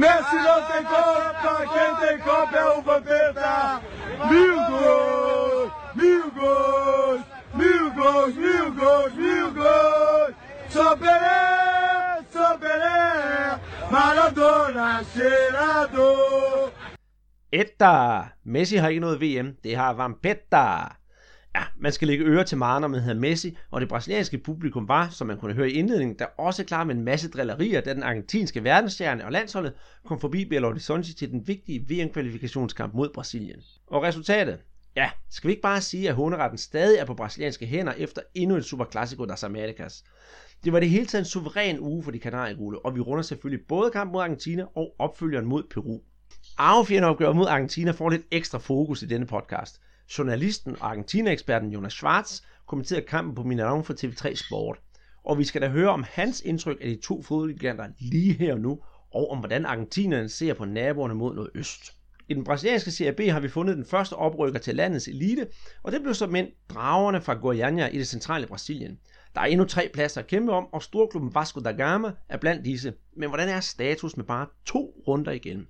Messi não tem conta, quem tem conta é o Vampeta. Mil gols, mil gols, mil gols, mil gols, mil gols. Sou Pelé, sou Pelé, Maradona, cheirador. Etter. Messi har ikke noget VM, det har. Ja, man skal lægge øre til Marner med hedder Messi, og det brasilianske publikum var, som man kunne høre i indledningen, der også klar med en masse drillerier, da den argentinske verdensstjerne og landsholdet kom forbi Belo Horizonte til den vigtige VM-kvalifikationskamp mod Brasilien. Og resultatet? Ja, skal vi ikke bare sige, at håneretten stadig er på brasilianske hænder efter endnu et Superclásico das Americas. Det var det hele taget en suveræn uge for de kanariegule, og vi runder selvfølgelig både kampen mod Argentina og opfølgeren mod Peru. Arvefjernopgør mod Argentina får lidt ekstra fokus i denne podcast. Journalisten og Argentina-eksperten Jonas Schwartz kommenterer kampen på Mineron for TV3 Sport. Og vi skal da høre om hans indtryk af de to fodboldgiganter lige her og nu, og om hvordan argentinerne ser på naboerne mod noget øst. I den brasilianske Serie B har vi fundet den første oprykker til landets elite, og det blev så mænd dragerne fra Goiânia i det centrale Brasilien. Der er endnu tre pladser at kæmpe om, og storklubben Vasco da Gama er blandt disse. Men hvordan er status med bare to runder igen?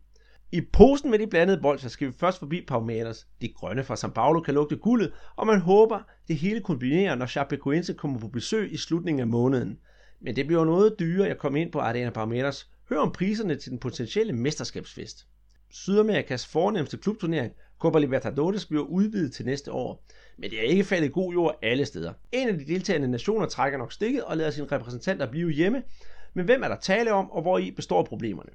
I posen med de blandede bolcher skal vi først forbi Palmeiras. De grønne fra São Paulo kan lugte guldet, og man håber, det hele kombinerer, når Chapecoense kommer på besøg i slutningen af måneden. Men det bliver noget dyrere at komme ind på Arena Palmeiras. Hør om priserne til den potentielle mesterskabsfest. Sydamerikas fornemmeste klubturnering, Copa Libertadores, bliver udvidet til næste år. Men det er ikke faldet god jord alle steder. En af de deltagende nationer trækker nok stikket og lader sine repræsentanter blive hjemme. Men hvem er der tale om, og hvor i består problemerne?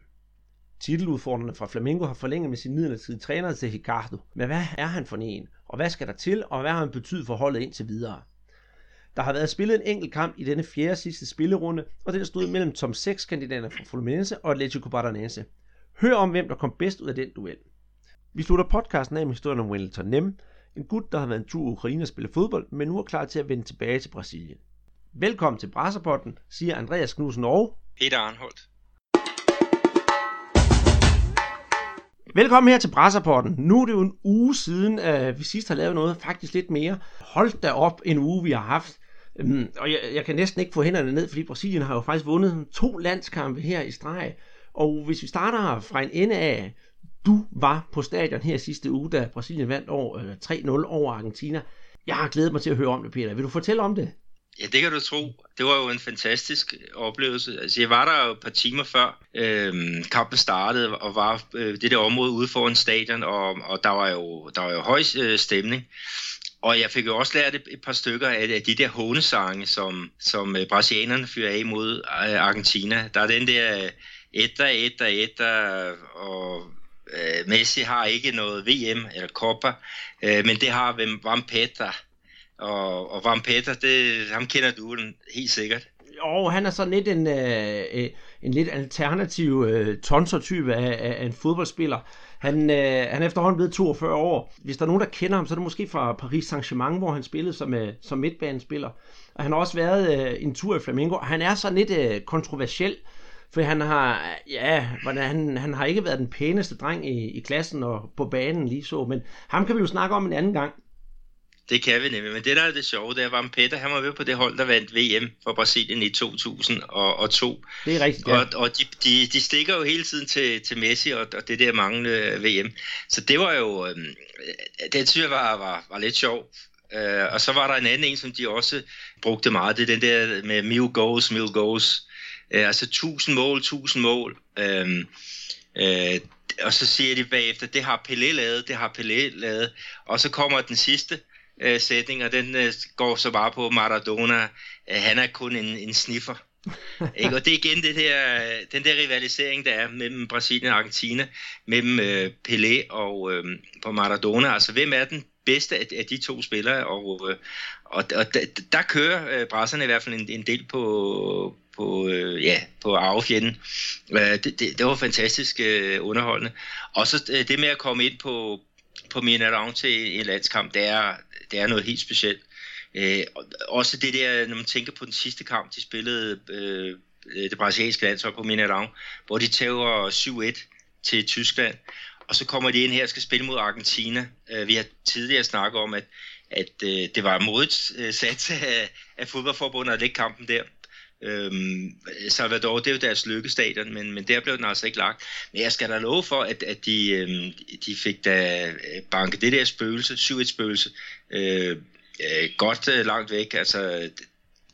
Titeludfordrende fra Flamengo har forlænget med sin midlertidige træner til Ricardo. Men hvad er han for en? Og hvad skal der til? Og hvad har han betydet for holdet indtil videre? Der har været spillet en enkelt kamp i denne fjerde sidste spillerunde, og den stod mellem Tom 6 kandidater fra Fluminense og Atletico Paranaense. Hør om, hvem der kom bedst ud af den duel. Vi slutter podcasten af med historien om Wellington Nem, en gut, der har været en tur i Ukraine og spille fodbold, men nu er klar til at vende tilbage til Brasilien. Velkommen til Brasserpotten, siger Andreas Knudsen og Peter Arnholdt. Velkommen her til Brasserporten. Nu er det jo en uge siden, at vi sidst har lavet noget, faktisk lidt mere. Hold da op en uge, vi har haft. Øhm, og jeg, jeg kan næsten ikke få hænderne ned, fordi Brasilien har jo faktisk vundet to landskampe her i streg. Og hvis vi starter fra en ende af, du var på stadion her sidste uge, da Brasilien vandt over, øh, 3-0 over Argentina. Jeg har glædet mig til at høre om det, Peter. Vil du fortælle om det? Ja, det kan du tro. Det var jo en fantastisk oplevelse. Altså, jeg var der jo et par timer før øh, kampen startede, og var øh, det der område ude foran stadion, og, og der var jo, der var jo høj øh, stemning. Og jeg fik jo også lært et, et par stykker af, af de der hånesange, som, som øh, brasilianerne fyrer af mod øh, Argentina. Der er den der øh, etter, etter, etter, og øh, Messi har ikke noget VM eller Copa, øh, men det har Vampeta. Og, og Vampeta, det, ham kender du helt sikkert. Jo, han er sådan lidt en, øh, øh en lidt alternativ øh, tonsertype af, af, af en fodboldspiller. Han, øh, han er efterhånden blevet 42 år. Hvis der er nogen, der kender ham, så er det måske fra Paris Saint-Germain, hvor han spillede som, øh, som midtbanespiller. Og han har også været øh, en tur i Flamengo. Han er sådan lidt øh, kontroversiel, for han har, ja, han, han har ikke været den pæneste dreng i, i klassen og på banen lige så, men ham kan vi jo snakke om en anden gang. Det kan vi nemlig, men det der er det sjove, det er, at Peter, han var ved på det hold, der vandt VM for Brasilien i 2002. Det er rigtigt, ja. Og, og de, de, de stikker jo hele tiden til, til Messi og, og det der manglende VM. Så det var jo, øh, det synes jeg var, var, var lidt sjov. Uh, og så var der en anden en, som de også brugte meget, det er den der med mil goals, mil goals. Uh, altså 1000 mål, 1000 mål. Uh, uh, og så siger de bagefter, det har Pelé lavet, det har Pelé lavet. Og så kommer den sidste, øh, sætning, og den øh, går så bare på Maradona. Øh, han er kun en, en sniffer. ikke? Og det er igen det der, den der rivalisering, der er mellem Brasilien og Argentina, mellem øh, Pelé og øh, på Maradona. Altså, hvem er den bedste af, af de to spillere? Og, øh, og, og der, der kører øh, brasserne i hvert fald en, en del på, på, øh, ja, på arvefjenden. Øh, det, det, det var fantastisk øh, underholdende. Og så øh, det med at komme ind på, på Mineirão til en landskamp, det er, det er noget helt specielt. Øh, også det der, når man tænker på den sidste kamp, de spillede øh, øh det brasilianske landshold på Mineirão, hvor de tager 7-1 til Tyskland, og så kommer de ind her og skal spille mod Argentina. Øh, vi har tidligere snakket om, at, at øh, det var modigt øh, sat af, af fodboldforbundet at lægge kampen der. Øhm, Salvador, det er jo deres lykkestadion, men, men der blev den altså ikke lagt. Men jeg skal da love for, at, at de, øhm, de fik da øh, banket det der spøgelse, 7-1 spøgelse, øh, øh, godt øh, langt væk. Altså,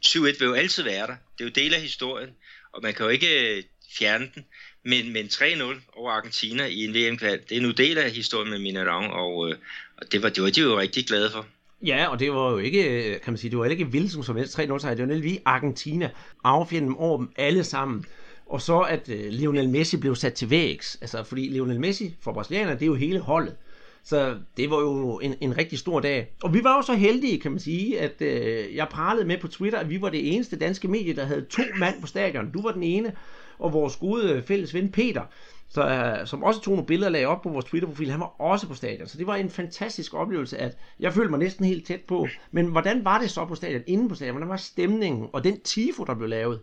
7-1 vil jo altid være der. Det er jo del af historien, og man kan jo ikke øh, fjerne den. Men, men 3-0 over Argentina i en vm det er nu del af historien med Minarang, og, øh, og det, var, det var de jo rigtig glade for. Ja, og det var jo ikke, øh, kan man sige, det var ikke vildt som helst 3-0 sejr. Det var lige Argentina affjende dem over dem alle sammen. Og så at uh, Lionel Messi blev sat til vægs. Altså, fordi Lionel Messi for brasilianerne, det er jo hele holdet. Så det var jo en, en rigtig stor dag. Og vi var jo så heldige, kan man sige, at uh, jeg pralede med på Twitter, at vi var det eneste danske medie, der havde to mand på stadion. Du var den ene, og vores gode fælles ven Peter, så, uh, som også tog nogle billeder og lagde op på vores Twitter-profil, han var også på stadion. Så det var en fantastisk oplevelse, at jeg følte mig næsten helt tæt på. Men hvordan var det så på stadion, inde på stadion? Hvordan var stemningen og den tifo, der blev lavet?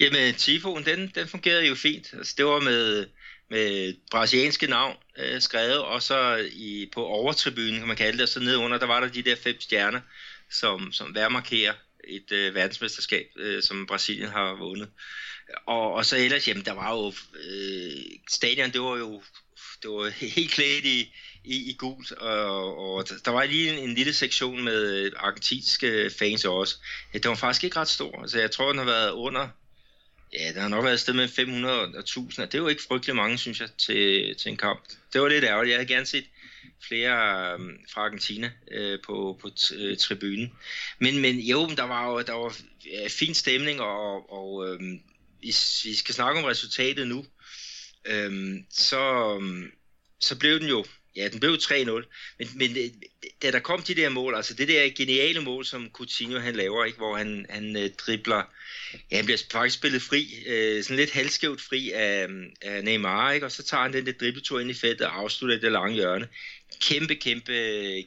Jamen, øh, tifoen, den, den fungerede jo fint. Altså, det var med, med brasilianske navn øh, skrevet, og så i, på overtribunen, kan man kalde det, og så nedunder, der var der de der fem stjerner, som, som værmarkerer et øh, verdensmesterskab, øh, som Brasilien har vundet. Og, og så ellers, jamen, der var jo, øh, stadion, det var jo det var helt klædt i, i, i gult, og, og der var lige en, en lille sektion med øh, argentinske fans også. Det var faktisk ikke ret stor, altså jeg tror, den har været under, ja, der har nok været et sted med 500 og 1000, det er jo ikke frygtelig mange, synes jeg, til, til en kamp. Det var lidt ærgerligt, jeg havde gerne set flere øh, fra Argentina øh, på, på t- tribunen. Men, men jo, der var jo der var ja, fin stemning, og, og øh, hvis vi skal snakke om resultatet nu, øhm, så, så blev den jo, ja, den blev 3-0, men, men øh, da der kom de der mål, altså det der geniale mål, som Coutinho han laver, ikke, hvor han, han øh, dribler, ja, han bliver faktisk spillet fri, øh, sådan lidt halvskævt fri af, af Neymar, ikke, og så tager han den der dribletur ind i feltet og afslutter det lange hjørne. Kæmpe, kæmpe,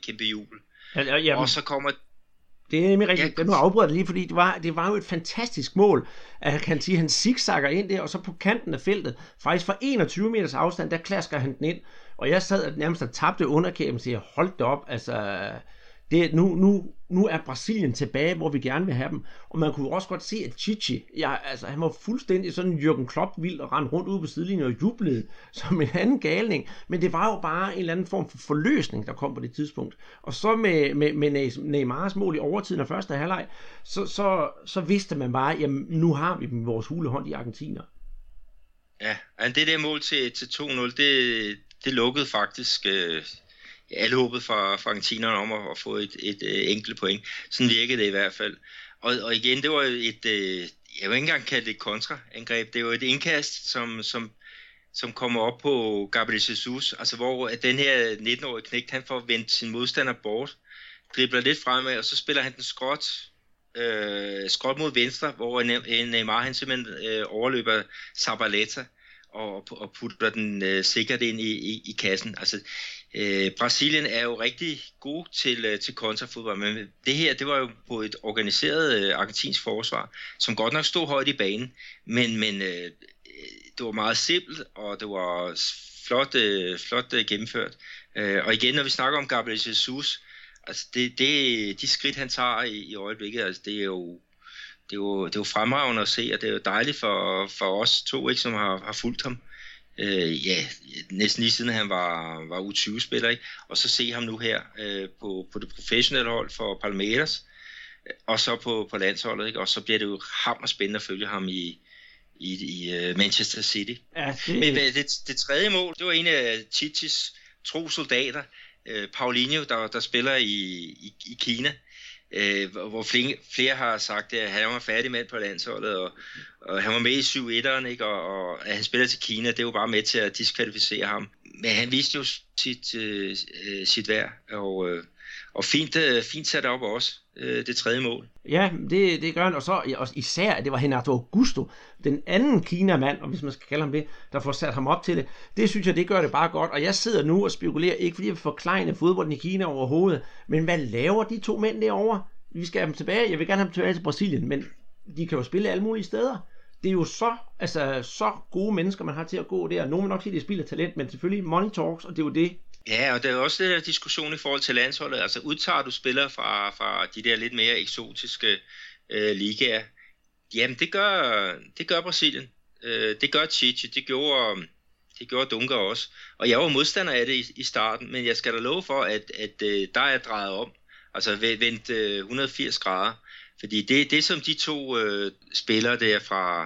kæmpe jubel. Ja, ja, ja. Og så kommer det er nemlig rigtigt. Ja, nu afbryder det lige, fordi det var, det var jo et fantastisk mål, at han kan sige, han zigzagger ind der, og så på kanten af feltet, faktisk fra 21 meters afstand, der klasker han den ind. Og jeg sad nærmest og tabte underkæben og siger, hold det op, altså det, nu, nu, nu er Brasilien tilbage, hvor vi gerne vil have dem. Og man kunne også godt se, at Chichi, ja, altså, han var fuldstændig sådan Jürgen Klopp vild og rendte rundt ude på sidelinjen og jublede som en anden galning. Men det var jo bare en eller anden form for forløsning, der kom på det tidspunkt. Og så med, med, med Neymars mål i overtiden af første halvleg, så, så, så vidste man bare, jamen nu har vi dem i vores hulehånd i Argentina. Ja, det der mål til, til 2-0, det, det lukkede faktisk... Øh alle håbet fra, fra argentinerne om at, at få et, et, et enkelt point. Sådan virkede det i hvert fald. Og, og igen, det var et, øh, jeg vil ikke engang kalde det et kontraangreb, det var et indkast, som, som, som kommer op på Gabriel Jesus, altså hvor at den her 19-årige knægt, han får vendt sin modstander bort, dribler lidt fremad, og så spiller han den skråt, øh, skråt mod venstre, hvor Neymar han simpelthen øh, overløber Zabaleta og, og putter den øh, sikkert ind i, i, i kassen. Altså, Øh, Brasilien er jo rigtig god til, øh, til kontrafodbold, men det her, det var jo på et organiseret øh, argentinsk forsvar, som godt nok stod højt i banen, men, men øh, det var meget simpelt, og det var flot, øh, flot øh, gennemført. Øh, og igen, når vi snakker om Gabriel Jesus, altså det, det, de skridt, han tager i, i øjeblikket, altså det er jo det er, jo, det er jo fremragende at se, og det er jo dejligt for, for os to, ikke, som har, har fulgt ham øh, ja, næsten lige siden han var, var U20-spiller, ikke? og så se ham nu her øh, på, på det professionelle hold for Palmeiras, og så på, på landsholdet, ikke? og så bliver det jo hammer spændende at følge ham i, i, i uh, Manchester City. Ja, det... Men det, det tredje mål, det var en af Titis tro soldater, øh, Paulinho, der, der spiller i, i, i Kina, øh, hvor flere, flere har sagt, at han var færdig med på landsholdet, og, og han var med i 7-1'eren, ikke? Og, og at han spiller til Kina, det var bare med til at diskvalificere ham. Men han viste jo sit, øh, øh sit værd, og, øh, og fint, øh, fint sat op også, øh, det tredje mål. Ja, det, det gør han, og så og især, at det var Renato Augusto, den anden kinamand, og hvis man skal kalde ham det, der får sat ham op til det. Det synes jeg, det gør det bare godt, og jeg sidder nu og spekulerer, ikke fordi jeg vil forklejne fodbolden i Kina overhovedet, men hvad laver de to mænd derovre? Vi skal have dem tilbage, jeg vil gerne have dem tilbage til Brasilien, men de kan jo spille alle mulige steder det er jo så, altså, så gode mennesker, man har til at gå der. Nogle vil nok sige, at det er spild af talent, men selvfølgelig money talks, og det er jo det. Ja, og der er også den der diskussion i forhold til landsholdet. Altså udtager du spillere fra, fra de der lidt mere eksotiske øh, ligaer, Jamen, det gør, det gør Brasilien. Øh, det gør Chichi, det gjorde, det gjorde Dunker også. Og jeg var modstander af det i, i starten, men jeg skal da love for, at, at øh, der er drejet om. Altså vendt øh, 180 grader. Fordi det, det som de to øh, spillere der fra,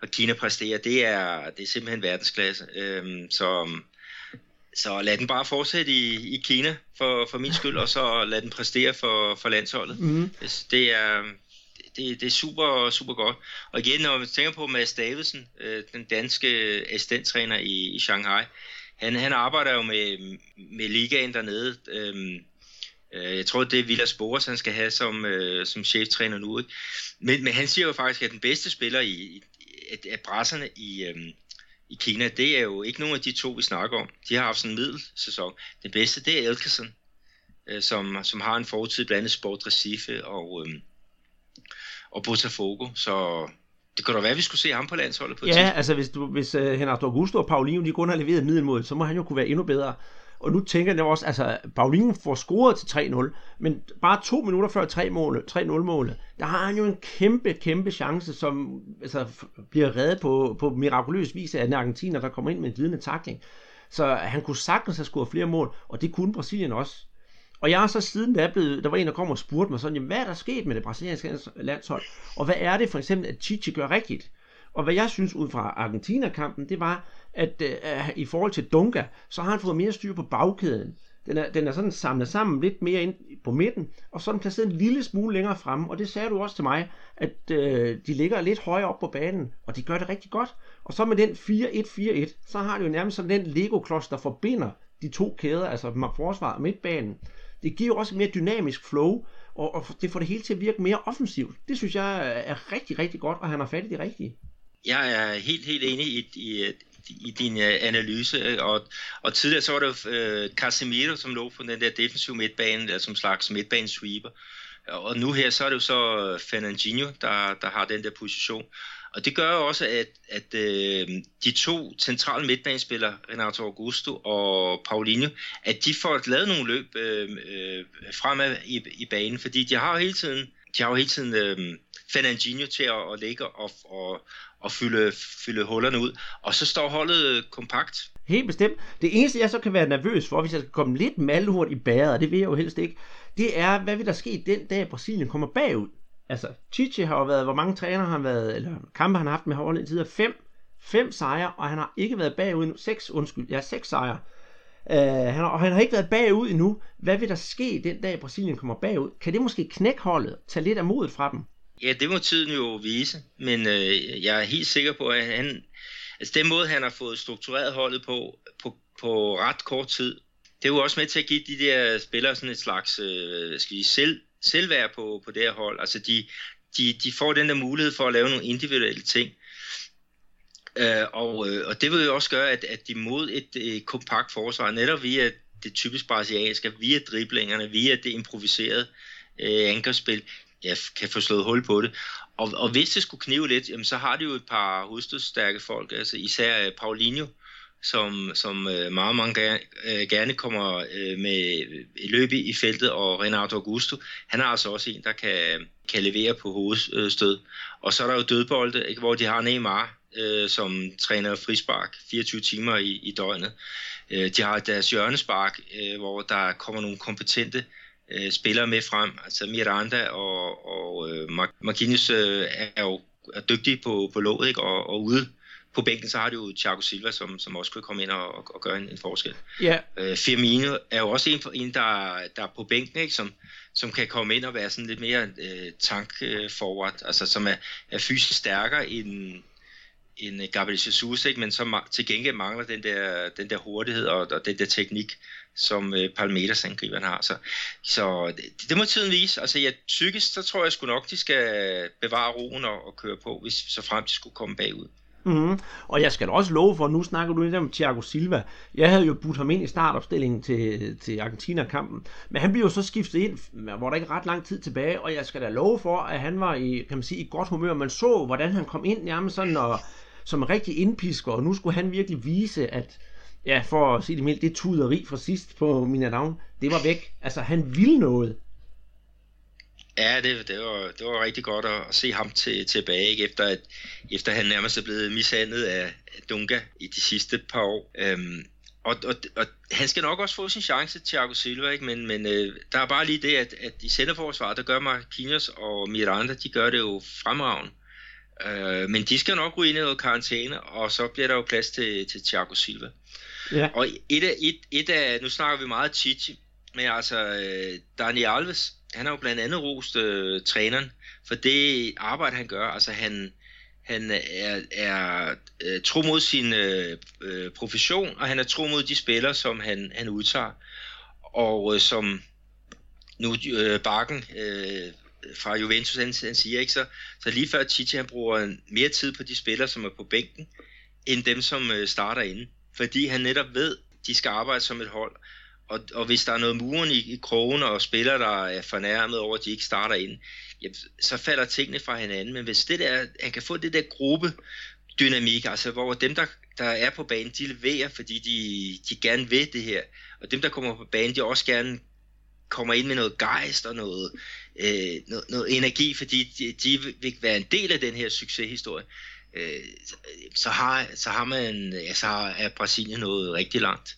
fra Kina præsterer, det er, det er simpelthen verdensklasse. Øh, så, så lad den bare fortsætte i, i Kina for, for min skyld, og så lad den præstere for, for landsholdet. Mm. Det er, det, det er super, super godt. Og igen, når man tænker på Mads Davidsen, øh, den danske assistenttræner i, i Shanghai, han, han arbejder jo med, med ligaen dernede. Øhm, øh, jeg tror, det er Vilas Boras, han skal have som, øh, som cheftræner nu. Ikke? Men, men han siger jo faktisk, at den bedste spiller i, i at, at brasserne i, øhm, i Kina, det er jo ikke nogen af de to, vi snakker om. De har haft sådan en middelsæson. Den bedste, det er Elkersen, øh, som, som har en fortid blandt andet Sport Recife og, øhm, og Botafogo, så det kunne da være, at vi skulle se ham på landsholdet på Ja, tidspunkt. altså hvis, du, hvis uh, Henrik Augusto og Paulinho, de kun har leveret middelmål, så må han jo kunne være endnu bedre. Og nu tænker jeg også, altså Paulinho får scoret til 3-0, men bare to minutter før 3-0-målet, der har han jo en kæmpe, kæmpe chance, som altså, bliver reddet på, på mirakuløs vis af en argentiner, der kommer ind med en glidende takling. Så han kunne sagtens have scoret flere mål, og det kunne Brasilien også. Og jeg har så siden da blevet, der var en, der kom og spurgte mig sådan, jamen, hvad er der sket med det brasilianske landshold? Og hvad er det for eksempel, at Chichi gør rigtigt? Og hvad jeg synes ud fra Argentina-kampen, det var, at øh, i forhold til Dunga, så har han fået mere styr på bagkæden. Den er, den er sådan samlet sammen lidt mere ind på midten, og så er den placeret en lille smule længere frem. Og det sagde du også til mig, at øh, de ligger lidt højere op på banen, og de gør det rigtig godt. Og så med den 4-1-4-1, så har de jo nærmest sådan den Lego-klods, der forbinder de to kæder, altså forsvaret og midtbanen. Det giver også mere dynamisk flow, og, og det får det hele til at virke mere offensivt. Det synes jeg er rigtig, rigtig godt, og han har fat i det rigtige. Jeg er helt, helt enig i, i, i din øh, analyse, øh, og, og tidligere så var det uh, Casemiro, som lå på den der defensive midtbane, der som slags midtbanesweeper, og nu her så er det jo så Fernandinho, der, der har den der position, og det gør også, at, at øh, de to centrale midtbanespillere, Renato Augusto og Paulinho, at de får lavet nogle løb øh, øh, fremad i, i banen, fordi de har jo hele tiden, de har jo hele tiden øh, Fernandinho til at, at ligge og, og, og fylde, fylde hullerne ud, og så står holdet øh, kompakt. Helt bestemt. Det eneste, jeg så kan være nervøs for, hvis jeg skal komme lidt malhurt i bæret, og det vil jeg jo helst ikke, det er, hvad vil der ske den dag, Brasilien kommer bagud? altså, Chichi har jo været, hvor mange træner har han været, eller kampe han har haft med holdet indtil videre, fem, fem sejre, og han har ikke været bagud endnu, seks, undskyld, ja, seks sejre. Uh, han har, og han har ikke været bagud endnu. Hvad vil der ske den dag, Brasilien kommer bagud? Kan det måske knække holdet, tage lidt af modet fra dem? Ja, det må tiden jo vise, men øh, jeg er helt sikker på, at han, altså den måde, han har fået struktureret holdet på, på, på ret kort tid, det er jo også med til at give de der spillere sådan et slags øh, skal vi, selv, selvværd på, på det her hold. Altså de, de, de får den der mulighed for at lave nogle individuelle ting. Øh, og, øh, og det vil jo også gøre, at, at de mod et, øh, kompakt forsvar, netop via det typisk brasilianske, via driblingerne, via det improviserede øh, angrebsspil, ja, kan få slået hul på det. Og, og hvis det skulle knive lidt, jamen, så har de jo et par hovedstødsstærke folk, altså især øh, Paulinho, som, som øh, meget mange gerne, øh, gerne kommer øh, med i løb i feltet, og Renato Augusto, han er altså også en, der kan, kan levere på hovedstød. Og så er der jo dødbolde, ikke, hvor de har Neymar, øh, som træner frispark 24 timer i, i døgnet. Øh, de har deres hjørnespark, øh, hvor der kommer nogle kompetente øh, spillere med frem. Altså Miranda og, og øh, Marquinhos øh, er jo er dygtige på, på låget ikke? Og, og ude på bænken, så har du jo Thiago Silva, som, som også kan komme ind og, og, og gøre en, en forskel. Ja. Øh, Firmino er jo også en, en der, der er på bænken, ikke? Som, som kan komme ind og være sådan lidt mere øh, tank øh, forward, altså som er, er fysisk stærkere end, end Gabriel Jesus, ikke? men som til gengæld mangler den der, den der hurtighed og, og den der teknik, som øh, Palmeters angriberen har. Så, så det, det må tiden vise. Altså ja, psykisk, så tror jeg sgu nok, de skal bevare roen og, og køre på, hvis så frem de skulle komme bagud. Mm-hmm. Og jeg skal da også love for, nu snakker du lidt om Thiago Silva. Jeg havde jo budt ham ind i startopstillingen til, til Argentina-kampen, men han blev jo så skiftet ind, hvor der ikke ret lang tid tilbage, og jeg skal da love for, at han var i, kan man sige, i godt humør. Man så, hvordan han kom ind nærmest sådan, og, som en rigtig indpisker, og nu skulle han virkelig vise, at, ja, for at sige det mildt, det tuderi fra sidst på Minadavn, det var væk. Altså, han ville noget. Ja, det, det, var, det var rigtig godt at, at se ham til, tilbage, ikke? Efter, at, efter han nærmest er blevet mishandlet af Dunga i de sidste par år. Øhm, og, og, og han skal nok også få sin chance, Thiago Silva, ikke? men, men øh, der er bare lige det, at, at i centerforsvaret, der gør Marquinhos og Miranda, de gør det jo fremragende. Øh, men de skal nok ryge ind i noget karantæne, og så bliver der jo plads til, til Thiago Silva. Ja. Og et af, et, et af, nu snakker vi meget Chichi, men altså øh, Dani Alves, han har jo blandt andet rost øh, træneren for det arbejde, han gør. Altså han, han er, er øh, tro mod sin øh, øh, profession, og han er tro mod de spillere, som han, han udtager. Og øh, som nu øh, Bakken øh, fra Juventus, han, han siger ikke så, så lige før Chichi han bruger mere tid på de spillere, som er på bænken, end dem, som øh, starter inden. Fordi han netop ved, de skal arbejde som et hold. Og, og hvis der er noget muren i, i krogen, og spillere, der er fornærmet over, at de ikke starter ind, jamen, så falder tingene fra hinanden. Men hvis det der, han kan få det der gruppe dynamik, altså hvor dem, der, der er på banen, de leverer, fordi de, de gerne vil det her. Og dem, der kommer på banen, de også gerne kommer ind med noget gejst og noget, øh, noget, noget energi, fordi de, de vil være en del af den her succeshistorie. Øh, så, har, så har man, ja, så er Brasilien noget rigtig langt.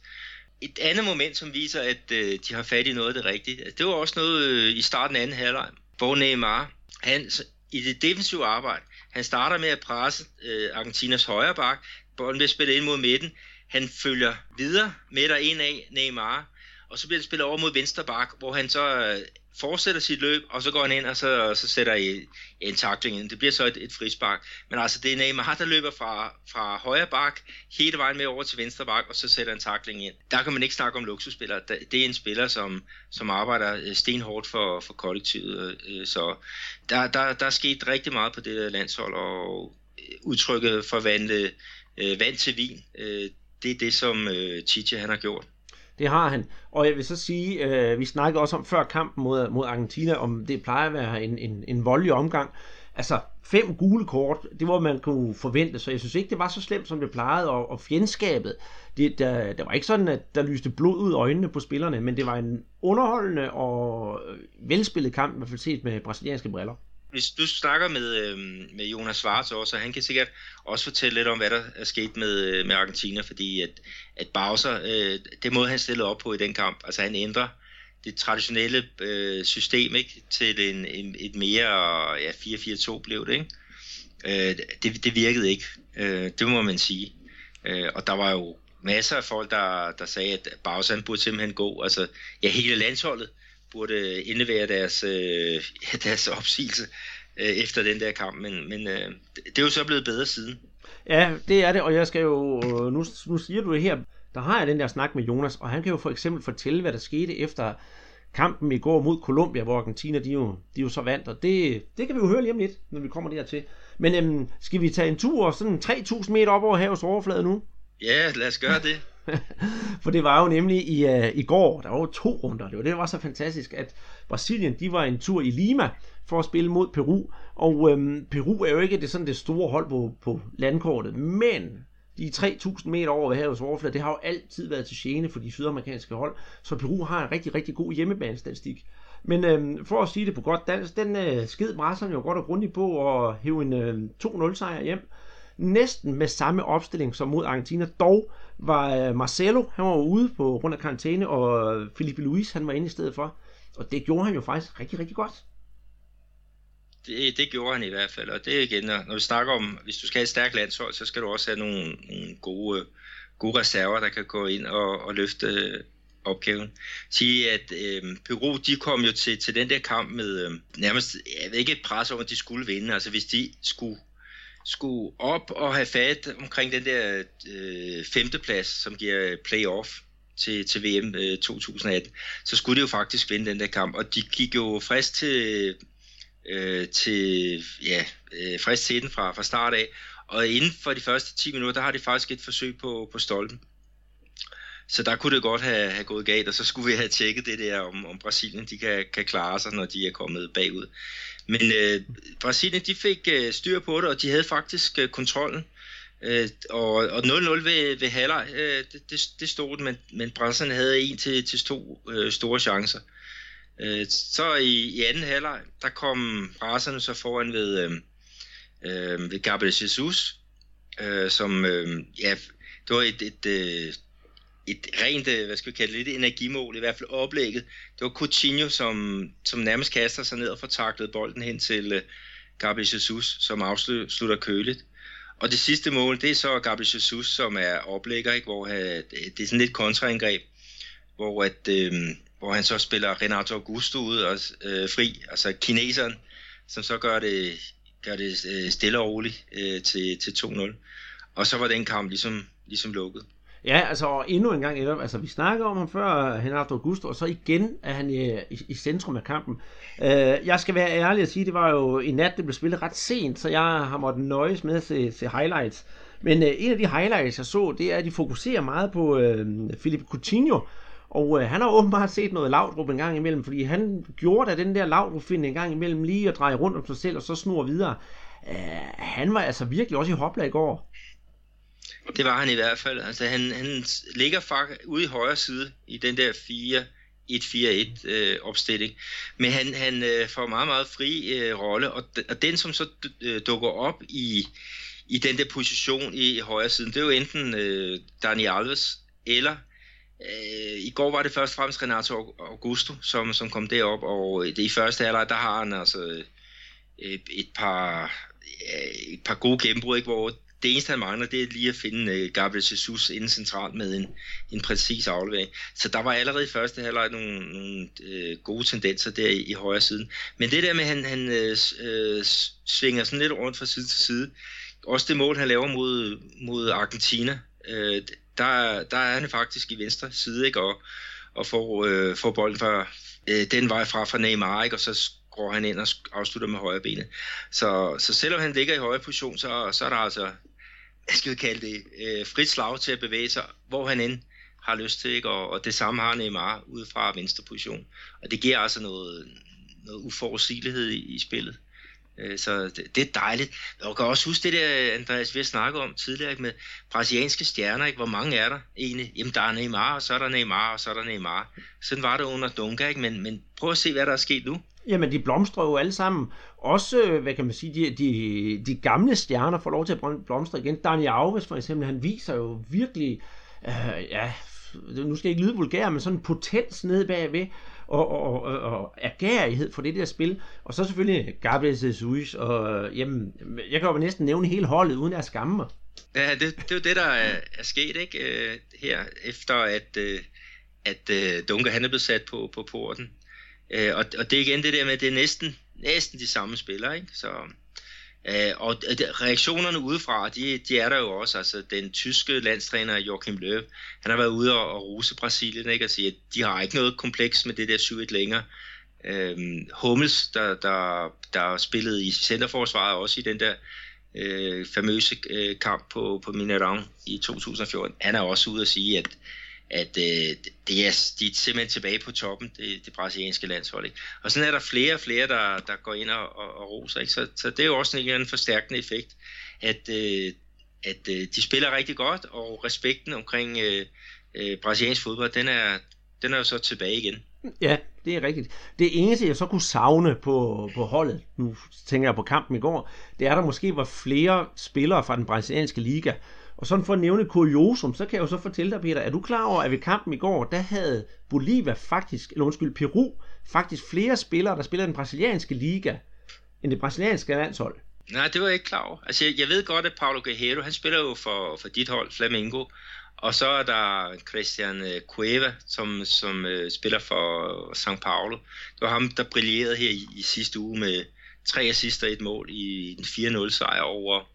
Et andet moment, som viser, at øh, de har fat i noget af det rigtige, altså, det var også noget øh, i starten af anden halvleg, hvor Neymar, han, i det defensive arbejde, han starter med at presse øh, Argentinas højre bak, bolden bliver spillet ind mod midten, han følger videre med der ind af Neymar, og så bliver det spillet over mod venstre bak, hvor han så øh, fortsætter sit løb, og så går han ind, og så, og så sætter I en tackling ind. Det bliver så et, et frispark. Men altså, det er Neymar, der løber fra, fra højre bak, hele vejen med over til venstre bak, og så sætter en tackling ind. Der kan man ikke snakke om luksusspillere. Det er en spiller, som, som arbejder øh, stenhårdt for, for kollektivet. Øh, så der, der, der er sket rigtig meget på det landshold, og øh, udtrykket forvandle vand til vin, det er det, som Chiche han har gjort. Det har han. Og jeg vil så sige, øh, vi snakkede også om før kampen mod, mod Argentina, om det plejer at være en, en, en voldelig omgang. Altså, fem gule kort, det var man kunne forvente, så jeg synes ikke, det var så slemt, som det plejede, og, og fjendskabet, det, der, der var ikke sådan, at der lyste blod ud af øjnene på spillerne, men det var en underholdende og øh, velspillet kamp, i hvert fald set med brasilianske briller hvis du snakker med, øh, med Jonas Schwarz også, han kan sikkert også fortælle lidt om, hvad der er sket med, øh, med Argentina, fordi at, at Bowser, øh, det måde han stillede op på i den kamp, altså han ændrer det traditionelle øh, system ikke, til en, en, et mere ja, 4-4-2 blev det, ikke? Øh, det, det virkede ikke, øh, det må man sige. Øh, og der var jo masser af folk, der, der sagde, at Bowser han burde simpelthen gå, altså ja, hele landsholdet burde indlevere deres, øh, deres opsigelse øh, efter den der kamp, men, men øh, det er jo så blevet bedre siden. Ja, det er det, og jeg skal jo, øh, nu, nu siger du det her, der har jeg den der snak med Jonas, og han kan jo for eksempel fortælle, hvad der skete efter kampen i går mod Colombia, hvor Argentina de jo, de jo så vandt, og det, det kan vi jo høre lige om lidt, når vi kommer dertil. Men øhm, skal vi tage en tur sådan 3.000 meter op over havets overflade nu? Ja, lad os gøre det. For det var jo nemlig i, uh, i går, der var jo to runder. Det var det, der var så fantastisk, at Brasilien, de var en tur i Lima for at spille mod Peru. Og øhm, Peru er jo ikke det, sådan det store hold på, på landkortet, men de 3.000 meter over ved havets overflade, det har jo altid været til gene for de sydamerikanske hold. Så Peru har en rigtig, rigtig god hjemmebanestatistik. Men øhm, for at sige det på godt dansk, den øh, sked Brasserne jo godt og grundigt på at hæve en øh, 2-0 sejr hjem. Næsten med samme opstilling som mod Argentina, dog var øh, Marcelo, han var ude på grund af karantæne, og Felipe Luis, han var inde i stedet for. Og det gjorde han jo faktisk rigtig, rigtig godt. Det, det gjorde han i hvert fald, og det er igen, når vi snakker om, hvis du skal have et stærkt landshold, så skal du også have nogle, nogle gode, gode reserver, der kan gå ind og, og løfte øh, opgaven. Sige, at øh, Peru, de kom jo til, til den der kamp med øh, nærmest, jeg ved ikke et pres om, at de skulle vinde. Altså hvis de skulle skulle op og have fat omkring den der øh, femteplads, som giver playoff til, til VM øh, 2018, så skulle de jo faktisk vinde den der kamp. Og de gik jo frisk til, øh, til, ja, øh, frisk til den fra, fra start af. Og inden for de første 10 minutter, der har de faktisk et forsøg på, på stolpen. Så der kunne det godt have, have gået galt, og så skulle vi have tjekket det der, om, om Brasilien de kan, kan klare sig, når de er kommet bagud. Men øh, Brasilien de fik øh, styr på det, og de havde faktisk øh, kontrollen. Øh, og, og 0-0 ved, ved halvleg, øh, det, det, det stod men, men Brasilien havde en til, til to øh, store chancer. Øh, så i, i anden halvleg, der kom Brasserne så foran ved, øh, øh, ved Gabriel Jesus, øh, som, øh, ja, det var et, et, et, et rent, øh, hvad skal vi kalde det, et energimål, i hvert fald oplægget. Det var Coutinho, som, som nærmest kaster sig ned og får taklet bolden hen til uh, Gabriel Jesus, som afslutter køligt. Og det sidste mål, det er så Gabriel Jesus, som er oplægger, ikke? hvor øh, han, det er sådan lidt kontraangreb, hvor, at, øh, hvor han så spiller Renato Augusto ud og øh, fri, altså kineseren, som så gør det, gør det stille og roligt øh, til, til 2-0. Og så var den kamp ligesom, ligesom lukket. Ja, altså og endnu en gang, altså vi snakker om ham før, Renato Augusto, og så igen er han i, i, i centrum af kampen. Øh, jeg skal være ærlig og sige, det var jo i nat, det blev spillet ret sent, så jeg har måttet nøjes med at se, se highlights. Men øh, en af de highlights, jeg så, det er, at de fokuserer meget på øh, Philippe Coutinho, og øh, han har åbenbart set noget Laudrup en gang imellem, fordi han gjorde da den der laudrup finde en gang imellem lige at dreje rundt om sig selv, og så snor videre. Øh, han var altså virkelig også i hopla i går. Det var han i hvert fald. Altså, han, han ligger faktisk ude i højre side i den der 4 1-4-1 øh, opstilling. Men han, han øh, får meget, meget fri øh, rolle, og, og den, som så øh, dukker op i, i den der position i, i højre siden, det er jo enten øh, Dani Alves, eller øh, i går var det først og fremmest Renato Augusto, som, som kom derop, og det i første halvleg, der har han altså øh, et, et par et par gode gennembrud, ikke, hvor det eneste, han mangler, det er lige at finde øh, Gabriel Jesus inden centralt med en, en præcis aflevering. Så der var allerede i første halvleg nogle, nogle øh, gode tendenser der i, i højre siden. Men det der med, at han, han øh, øh svinger sådan lidt rundt fra side til side, også det mål, han laver mod, mod Argentina, øh, der, der er han faktisk i venstre side, ikke? Og, og får, øh, får bolden fra, øh, den vej fra fra Neymar, ikke? og så går han ind og afslutter med højre benet. Så, så selvom han ligger i højre position, så, så er der altså jeg skal kalde det, øh, frit slag til at bevæge sig, hvor han end har lyst til, ikke? Og, og det samme har Neymar ude fra venstre position. Og det giver altså noget, noget uforudsigelighed i, i spillet. Øh, så det, det er dejligt. Jeg kan også huske det der, Andreas, vi har snakket om tidligere, ikke? med brasilianske stjerner. Ikke? Hvor mange er der egentlig? Jamen, der er Neymar, og så er der Neymar, og så er der Neymar. Sådan var det under Dunga, ikke? Men, men prøv at se, hvad der er sket nu. Jamen, de blomstrer jo alle sammen. Også, hvad kan man sige, de, de, de gamle stjerner får lov til at blomstre igen. Daniel Alves for eksempel, han viser jo virkelig, øh, ja, nu skal jeg ikke lyde vulgær, men sådan en potens nede bagved, og, og, og, og agerighed for det der spil. Og så selvfølgelig Gabriel Jesus, og øh, jamen, jeg kan jo næsten nævne hele holdet, uden at skamme mig. Ja, det, det er jo det, der er, er sket, ikke? Øh, her, efter at, øh, at Dunker han er blevet sat på, på porten. Og, og det er igen det der med, at det er næsten, næsten de samme spillere, ikke? Så, øh, og reaktionerne udefra, de, de er der jo også. Altså, den tyske landstræner Joachim Löw, han har været ude og, og ruse Brasilien, ikke? Og sige, at de har ikke noget kompleks med det der 7-1 længere. Øhm, Hummels, der, der, der spillede i centerforsvaret, også i den der øh, famøse øh, kamp på, på Minerang i 2014, han er også ude at sige, at at øh, det er, de er simpelthen tilbage på toppen, det, det brasilianske landshold. Ikke? Og sådan er der flere og flere, der, der går ind og, og, og roser. Ikke? Så, så det er jo også en, en forstærkende effekt, at, øh, at øh, de spiller rigtig godt, og respekten omkring øh, øh, brasiliansk fodbold, den er, den er jo så tilbage igen. Ja, det er rigtigt. Det eneste, jeg så kunne savne på, på holdet, nu tænker jeg på kampen i går, det er, at der måske var flere spillere fra den brasilianske liga, og sådan for at nævne kuriosum, så kan jeg jo så fortælle dig, Peter, er du klar over, at ved kampen i går, der havde Bolivia faktisk, eller undskyld, Peru, faktisk flere spillere, der spiller den brasilianske liga, end det brasilianske landshold? Nej, det var jeg ikke klar over. Altså, jeg, jeg ved godt, at Paulo Guerrero, han spiller jo for, for dit hold, Flamengo, og så er der Christian øh, Cueva, som, som uh, spiller for São Paulo. Det var ham, der brillerede her i, i sidste uge med tre assister og et mål i en 4-0 sejr over,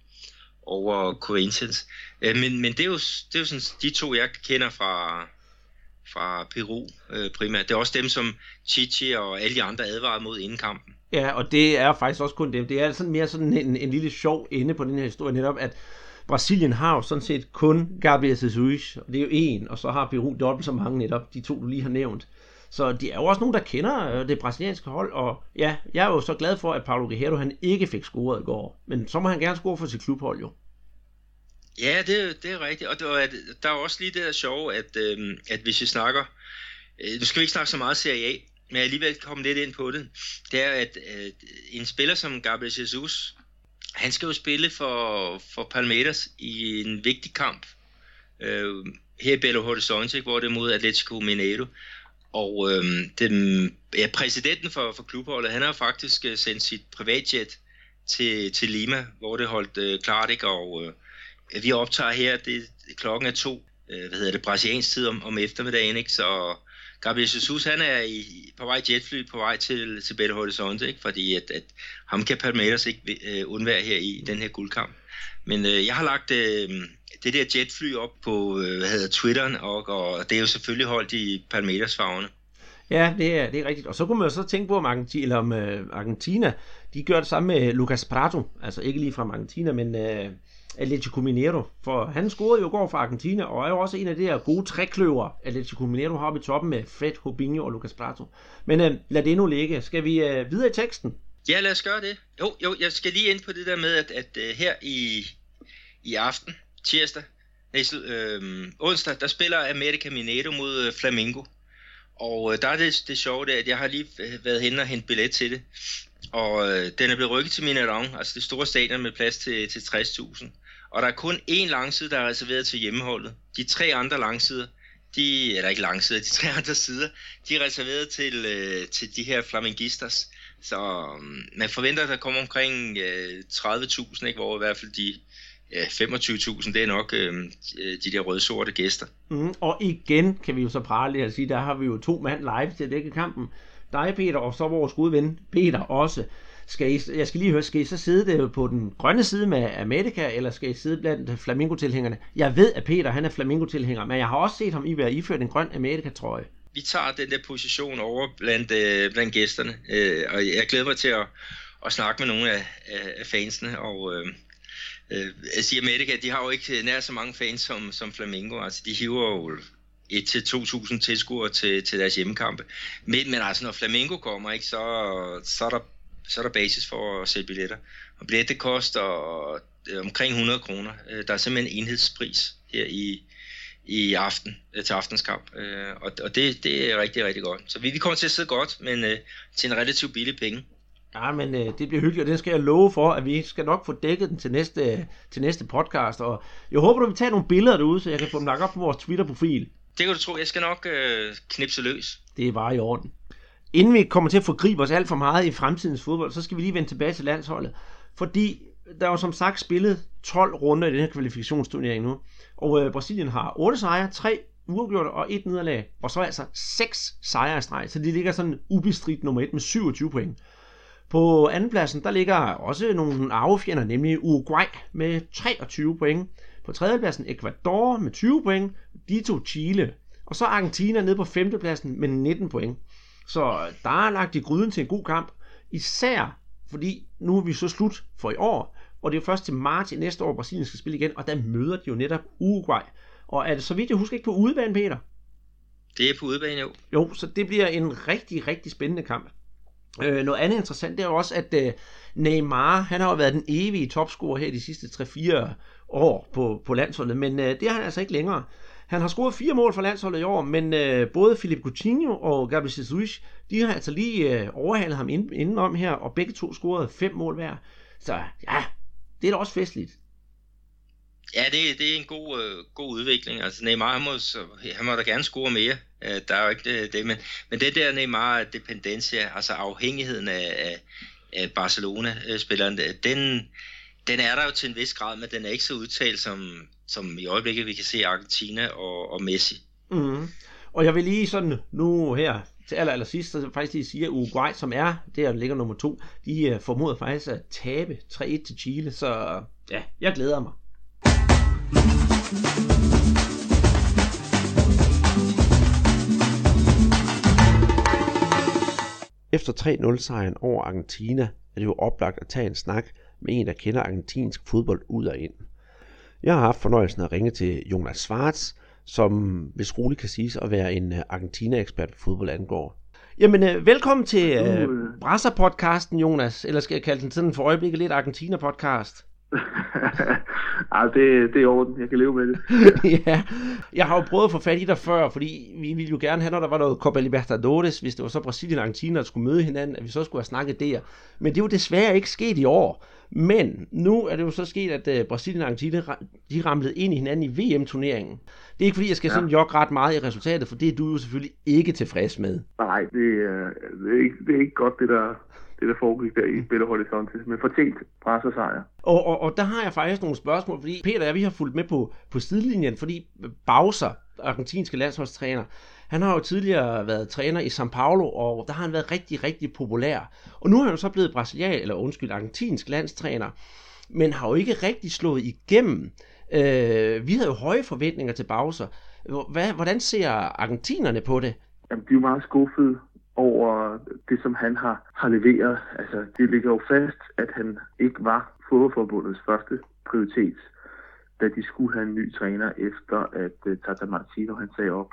over Corinthians. Øh, men, men det, er jo, det er jo sådan de to, jeg kender fra, fra Peru øh, primært. Det er også dem, som Chichi og alle de andre advarede mod inden kampen. Ja, og det er faktisk også kun dem. Det er sådan mere sådan en, en lille sjov ende på den her historie, netop at Brasilien har jo sådan set kun Gabriel Jesus, og det er jo en, og så har Peru dobbelt så mange netop, de to du lige har nævnt. Så de er jo også nogen, der kender øh, det brasilianske hold, og ja, jeg er jo så glad for, at Paulo Guerrero han ikke fik scoret i går. Men så må han gerne score for sit klubhold jo. Ja, det, det er rigtigt. Og der, der er også lige det der sjove, at, øh, at hvis vi snakker... Øh, nu skal vi ikke snakke så meget Serie A, men jeg alligevel komme lidt ind på det, det er, at øh, en spiller som Gabriel Jesus, han skal jo spille for, for Palmeiras i en vigtig kamp øh, her i Belo Horizonte, hvor det er mod Atletico Mineiro. Og øh, den, ja, præsidenten for, for klubholdet, han har faktisk øh, sendt sit privatjet til, til Lima, hvor det holdt øh, klart, ikke? og øh, Øh, vi optager her, det, klokken er to, øh, hvad hedder det, brasiliansk tid om, om eftermiddagen, ikke? så Gabriel Jesus, han er i, på vej jetfly, på vej til, til Belo Horizonte, ikke? fordi at, at ham kan Palmeiras ikke øh, undvære her i den her guldkamp. Men øh, jeg har lagt øh, det der jetfly op på øh, hvad hedder Twitteren, og, og det er jo selvfølgelig holdt i Palmeiras farverne. Ja, det er, det er rigtigt. Og så kunne man jo så tænke på, om Argentina, eller om, øh, Argentina de gør det samme med Lucas Prato. Altså ikke lige fra Argentina, men Øh Atletico Mineiro. For han scorede jo går fra Argentina, og er jo også en af de her gode trækløver, Atletico Mineiro har oppe i toppen med Fred Hobinho og Lucas Prato. Men øh, lad det nu ligge. Skal vi øh, videre i teksten? Ja, lad os gøre det. Jo, jo, jeg skal lige ind på det der med, at, at uh, her i, i aften, tirsdag, nej, øh, onsdag, der spiller America Mineiro mod øh, Flamengo. Og øh, der er det, det sjove, det, at jeg har lige øh, været hen og hentet billet til det. Og øh, den er blevet rykket til Mineron, altså det store stadion med plads til, til 60.000. Og der er kun én langside, der er reserveret til hjemmeholdet. De tre andre langsider, de, eller ikke langsider, de tre andre sider, de er reserveret til, øh, til de her flamingistas. Så øhm, man forventer, at der kommer omkring øh, 30.000, ikke, hvor i hvert fald de ja, 25.000, det er nok øh, de der røde-sorte gæster. Mm, og igen kan vi jo så prale at sige, der har vi jo to mand live til at dække kampen. Dig, Peter, og så vores gode ven, Peter, også. Skal I, jeg skal lige høre, skal I så sidde der på den grønne side med Amerika, eller skal I sidde blandt flamingo-tilhængerne? Jeg ved, at Peter han er flamingo-tilhænger, men jeg har også set ham i være iført en grøn Amerika-trøje. Vi tager den der position over blandt, øh, blandt gæsterne, øh, og jeg glæder mig til at, at snakke med nogle af, af fansene, og øh, øh, altså Amerika, de har jo ikke nær så mange fans som, som Flamingo, altså de hiver jo 1-2.000 tilskuere til, til deres hjemmekampe. Men, men altså, når Flamingo kommer, ikke, så, så, er der, så er der basis for at sælge billetter. Og billetter koster øh, omkring 100 kroner. Øh, der er simpelthen en enhedspris her i, i aften, øh, til aftenskamp. Og, og det, det er rigtig, rigtig godt. Så vi, vi kommer til at sidde godt, men til en relativt billig penge. Ja, men øh, det bliver hyggeligt, og det skal jeg love for, at vi skal nok få dækket den til næste, til næste podcast. Og jeg håber, du vil tage nogle billeder derude, så jeg kan få dem lagt op på vores Twitter-profil. Det kan du tro. Jeg skal nok øh, knipse løs. Det er bare i orden. Inden vi kommer til at forgribe os alt for meget i fremtidens fodbold, så skal vi lige vende tilbage til landsholdet. Fordi der er jo som sagt spillet 12 runder i den her kvalifikationsturnering nu. Og øh, Brasilien har 8 sejre, 3 uafgjorte og 1 nederlag. Og så altså 6 sejre i streg. Så de ligger sådan ubestridt nummer 1 med 27 point. På andenpladsen, der ligger også nogle arvefjender, nemlig Uruguay med 23 point. På tredjepladsen Ecuador med 20 point, Dito Chile. Og så Argentina nede på femtepladsen med 19 point. Så der er lagt i gryden til en god kamp. Især fordi nu er vi så slut for i år, og det er først til marts i næste år, Brasilien skal spille igen, og der møder de jo netop Uruguay. Og er det så vidt jeg husker ikke på udebane, Peter? Det er på udebane, jo. Jo, så det bliver en rigtig, rigtig spændende kamp. Øh, noget andet interessant, det er jo også, at øh, Neymar, han har jo været den evige topscorer her de sidste 3-4 år på, på landsholdet, men øh, det har han altså ikke længere. Han har scoret fire mål for landsholdet i år, men øh, både Philip Coutinho og Gabriel Jesus, de har altså lige øh, overhalet ham ind, indenom her, og begge to scorede fem mål hver. Så ja, det er da også festligt. Ja, det, det er en god, øh, god udvikling. Altså Neymar, han må, han må da gerne score mere. Øh, der er jo ikke det, det men, men det der Neymar dependencia, altså afhængigheden af, af, af Barcelona-spilleren, den, den er der jo til en vis grad, men den er ikke så udtalt som, som i øjeblikket vi kan se Argentina og, og Messi. Mm. Og jeg vil lige sådan nu her til aller, aller sidst, så faktisk lige sige, at Uruguay, som er der ligger nummer to, de uh, formoder faktisk at tabe 3-1 til Chile, så ja, jeg glæder mig. Efter 3-0-sejren over Argentina er det jo oplagt at tage en snak med en, der kender argentinsk fodbold ud og ind. Jeg har haft fornøjelsen at ringe til Jonas Schwartz, som hvis roligt kan siges at være en øh, Argentina-ekspert på fodbold angår. Jamen, øh, velkommen til øh, Brasser-podcasten, Jonas. Eller skal jeg kalde den sådan for øjeblikket lidt Argentina-podcast? Ej, det, det er orden. Jeg kan leve med det. ja, jeg har jo prøvet at få fat i dig før, fordi vi ville jo gerne have, når der var noget Copa Libertadores, hvis det var så Brasilien og Argentina, der skulle møde hinanden, at vi så skulle have snakket der. Men det er jo desværre ikke sket i år. Men nu er det jo så sket, at uh, Brasilien og Argentina de ramlede ind i hinanden i VM-turneringen. Det er ikke fordi, jeg skal ja. sådan jogge ret meget i resultatet, for det er du jo selvfølgelig ikke tilfreds med. Nej, det er, det er, ikke, det er ikke godt, det der, det, der foregik der i Belo Horizonte, men fortjent sejr. Og, og, og der har jeg faktisk nogle spørgsmål, fordi Peter og jeg, vi har fulgt med på, på sidelinjen, fordi Bowser, argentinske landsholdstræner, han har jo tidligere været træner i São Paulo, og der har han været rigtig, rigtig populær. Og nu er han jo så blevet brasilian, eller undskyld, argentinsk landstræner, men har jo ikke rigtig slået igennem. Øh, vi havde jo høje forventninger til Bowser. Hvad, hvordan ser argentinerne på det? Jamen, de er jo meget skuffede over det, som han har, har leveret. Altså, det ligger jo fast, at han ikke var fodboldforbundets første prioritet, da de skulle have en ny træner, efter at uh, Tata Martino han sagde op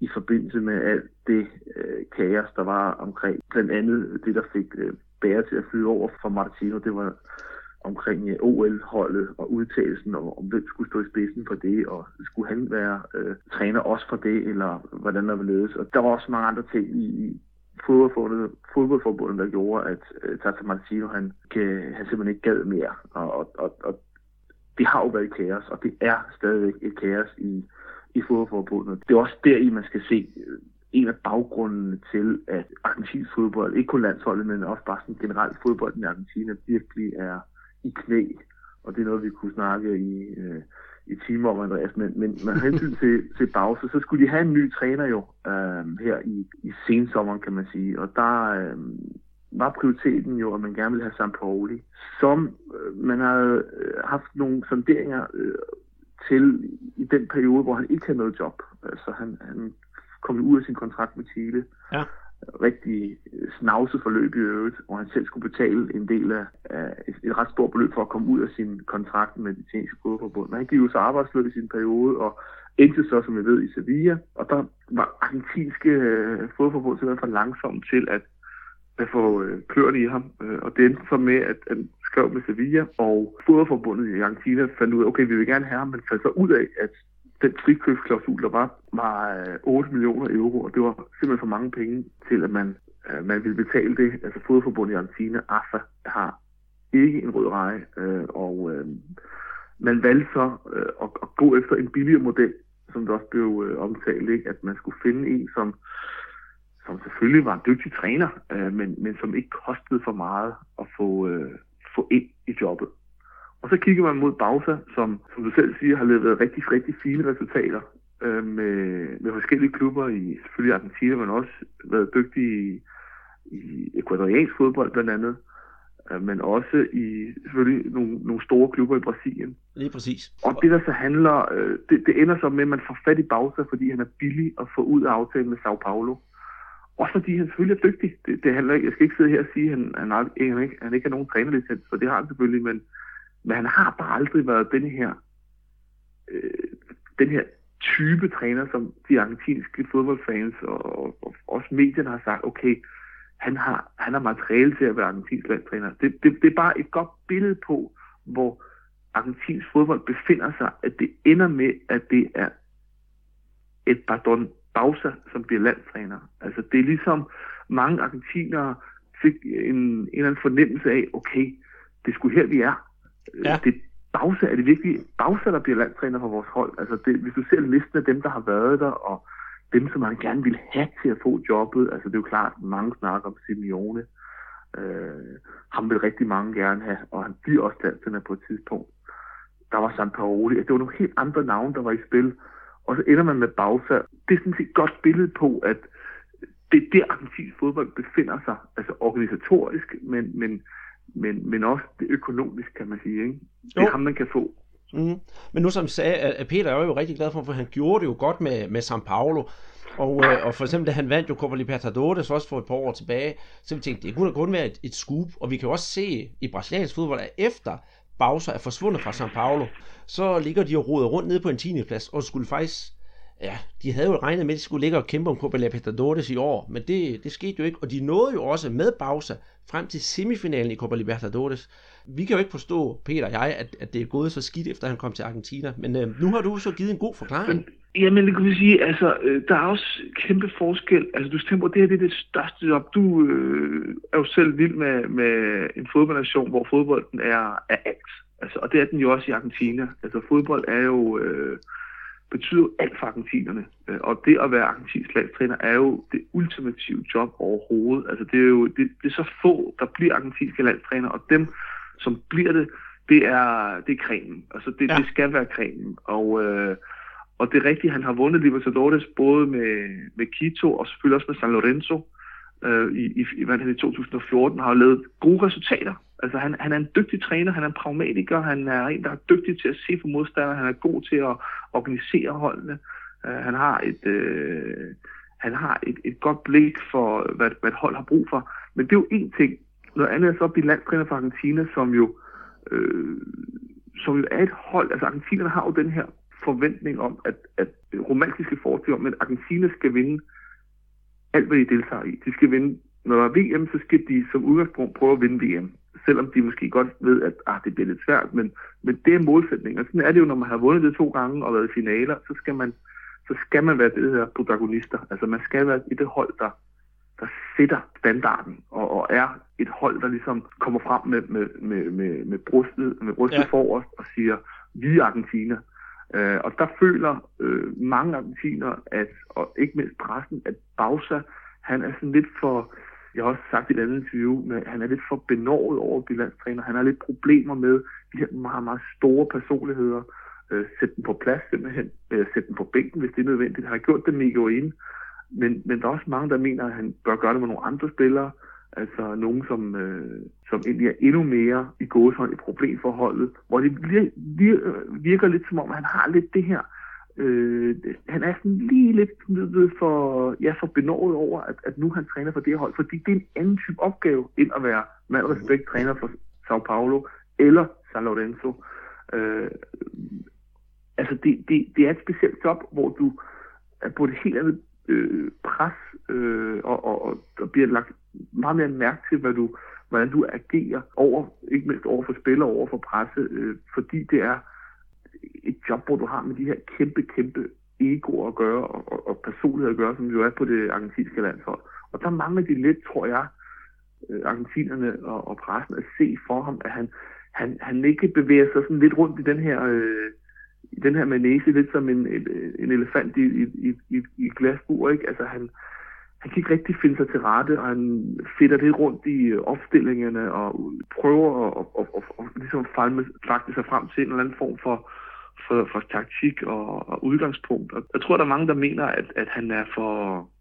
i forbindelse med alt det uh, kaos, der var omkring. Blandt andet det, der fik uh, bære til at flyde over for Martino, det var omkring uh, OL-holdet og udtalelsen om, om hvem skulle stå i spidsen for det, og skulle han være uh, træner også for det, eller hvordan der ville ledes. Og der var også mange andre ting i, fodboldforbundet, fodboldforbundet der gjorde, at uh, Tata Martino, han, kan, han simpelthen ikke gad mere. Og, og, og, og det har jo været kaos, og det er stadigvæk et kaos i, i fodboldforbundet. Det er også der i man skal se øh, en af baggrundene til, at argentinsk fodbold, ikke kun landsholdet, men også bare sådan generelt fodbold i Argentina, virkelig er i knæ. Og det er noget, vi kunne snakke i, øh, i timer om, Andreas. Men, men med hensyn til, til Bause, så skulle de have en ny træner jo øh, her i, i sensommeren, kan man sige. Og der øh, var prioriteten jo, at man gerne ville have Sampaoli, som øh, man har øh, haft nogle sonderinger øh, til i den periode, hvor han ikke havde noget job. Altså han, han kom ud af sin kontrakt med Chile. Ja rigtig øh, snavset forløb i øvrigt, hvor han selv skulle betale en del af, af et, et ret stort beløb for at komme ud af sin kontrakt med det italienske fodboldforbund. Men han gik jo så arbejdsløs i sin periode, og endte så, som vi ved, i Sevilla. Og der var argentinske øh, fodboldforbund simpelthen for langsomt til at, at få øh, klørt i ham. Øh, og det endte så med, at han skrev med Sevilla, og fodboldforbundet i Argentina fandt ud af, okay, vi vil gerne have ham, men fandt så ud af, at den frikøbsklausul, der var, var øh, 8 millioner euro, og det var simpelthen for mange penge til, at man, øh, man ville betale det. Altså fodboldforbundet i Argentina, AFA, har ikke en rød reje, øh, og øh, man valgte så øh, at, at gå efter en billigere model, som der også blev øh, omtalt, ikke? at man skulle finde en, som, som selvfølgelig var en dygtig træner, øh, men, men som ikke kostede for meget at få, øh, få ind i jobbet. Og så kigger man mod Bausa, som, som du selv siger, har leveret rigtig, rigtig fine resultater øh, med, med forskellige klubber i selvfølgelig Argentina, men også været dygtig i, i ekvadoriansk fodbold blandt andet, øh, men også i selvfølgelig nogle, nogle store klubber i Brasilien. Lige præcis. Og det der så handler, øh, det, det ender så med, at man får fat i Bausa, fordi han er billig at få ud af aftalen med Sao Paulo. Også fordi han selvfølgelig er dygtig. Det, det handler ikke, jeg skal ikke sidde her og sige, at han, han, har, han, ikke, han ikke har nogen trænerlicens, for det har han selvfølgelig, men men han har bare aldrig været den her, øh, den her type træner, som de argentinske fodboldfans og, og, og også medierne har sagt, okay, han har, han har materiale til at være argentinsk landstræner. Det, det, det er bare et godt billede på, hvor argentinsk fodbold befinder sig, at det ender med, at det er et pardon Bausa, som bliver landstræner. Altså det er ligesom mange argentinere fik en, en eller anden fornemmelse af, okay, det sgu her, vi er. Ja. Det Bausa, er det virkelig Bausa, der bliver landstræner for vores hold? Altså, det, hvis du ser listen af dem, der har været der, og dem, som man gerne vil have til at få jobbet, altså det er jo klart, mange snakker om Simeone. Øh, ham vil rigtig mange gerne have, og han bliver også landstræner på et tidspunkt. Der var San Paoli, det var nogle helt andre navne, der var i spil. Og så ender man med Bausa. Det er sådan et godt billede på, at det er der, argentinsk fodbold befinder sig, altså organisatorisk, men, men men, men også det økonomisk, kan man sige. Ikke? Det er ham, man kan få. Mm. Men nu som sagde, at Peter er jo rigtig glad for, for han gjorde det jo godt med, med San Paulo. Og, øh, og for eksempel, da han vandt jo Copa Libertadores også for et par år tilbage, så vi tænkte, det kunne da kun være et, et scoop. Og vi kan jo også se i brasiliansk fodbold, at efter Bowser er forsvundet fra San Paulo, så ligger de og roder rundt nede på en 10. plads, og skulle faktisk ja, de havde jo regnet med, at de skulle ligge og kæmpe om Copa Libertadores i år, men det, det skete jo ikke, og de nåede jo også med Bausa frem til semifinalen i Copa Libertadores. Vi kan jo ikke forstå, Peter og jeg, at, at det er gået så skidt, efter han kom til Argentina, men øh, nu har du så givet en god forklaring. Men, jamen, det kan vi sige, altså, øh, der er også kæmpe forskel. Altså, du tænker på, det her det er det største job. Du øh, er jo selv vild med, med en fodboldnation, hvor fodbolden er, er alt. Altså, og det er den jo også i Argentina. Altså, fodbold er jo... Øh, betyder jo alt for argentinerne. Øh, og det at være argentinsk landstræner er jo det ultimative job overhovedet. Altså det er jo det, det er så få, der bliver argentinske landstræner, og dem, som bliver det, det er, det er kremen. Altså det, ja. det skal være kremen. Og, øh, og det er rigtigt, han har vundet Libertadores både med, med Quito og selvfølgelig også med San Lorenzo øh, i, i, i, hvad det, i 2014, har lavet gode resultater. Altså han, han er en dygtig træner, han er en pragmatiker, han er en, der er dygtig til at se på modstandere, han er god til at organisere holdene. Øh, han har et, Øh, han har et, et godt blik for, hvad, hvad et hold har brug for. Men det er jo én ting. Noget andet er så at blive landstræner for Argentina, som jo, øh, som jo er et hold. Altså Argentinerne har jo den her forventning om, at, at romantiske forestilling om, at Argentina skal vinde alt, hvad de deltager i. De skal vinde, når der er VM, så skal de som udgangspunkt prøve at vinde VM selvom de måske godt ved, at ah, det bliver lidt svært, men, men det er målsætningen. Og sådan er det jo, når man har vundet det to gange og været i finaler, så skal man, så skal man være det her protagonister. Altså man skal være i det hold, der, der sætter standarden, og, og er et hold, der ligesom kommer frem med, med, med, med, med brystet, med brystet ja. forrest og siger, vi er Argentina. Øh, og der føler øh, mange argentiner, at, og ikke mindst pressen, at Bausa, han er sådan lidt for, jeg har også sagt i et andet interview, men han er lidt for benåret over at blive landstræner. Han har lidt problemer med de her meget, meget store personligheder. Øh, sætte dem på plads simpelthen. Øh, sætte dem på bænken, hvis det er nødvendigt. Han har gjort det med ind. Men, men der er også mange, der mener, at han bør gøre det med nogle andre spillere. Altså nogen, som, øh, som egentlig er endnu mere i gåshånd i problemforholdet. Hvor det øh, virker, lidt som om, han har lidt det her Øh, han er sådan lige lidt for, ja, for benådet over, at, at nu han træner for det hold, fordi det er en anden type opgave, end at være med respekt træner for Sao Paulo eller San Lorenzo. Øh, altså, det, det, det er et specielt job, hvor du er på et helt andet øh, pres, øh, og, og, og der bliver lagt meget mere mærke til, hvad du, hvordan du agerer over, ikke mindst over for spillere, over for presse, øh, fordi det er et job, hvor du har med de her kæmpe, kæmpe egoer at gøre, og, og, og personligheder at gøre, som jo er på det argentinske landshold. Og der mangler de lidt, tror jeg, øh, argentinerne og, og pressen at se for ham, at han, han, han ikke bevæger sig sådan lidt rundt i den her, øh, i den her manese, lidt som en, en, en elefant i, i, i, i glasbur, ikke? Altså han, han kan ikke rigtig finde sig til rette, og han fitter det rundt i øh, opstillingerne og prøver at, at, at, at, at ligesom falme, sig frem til en eller anden form for, for, for taktik og, og udgangspunkt. Og jeg tror, der er mange, der mener, at, at han er for...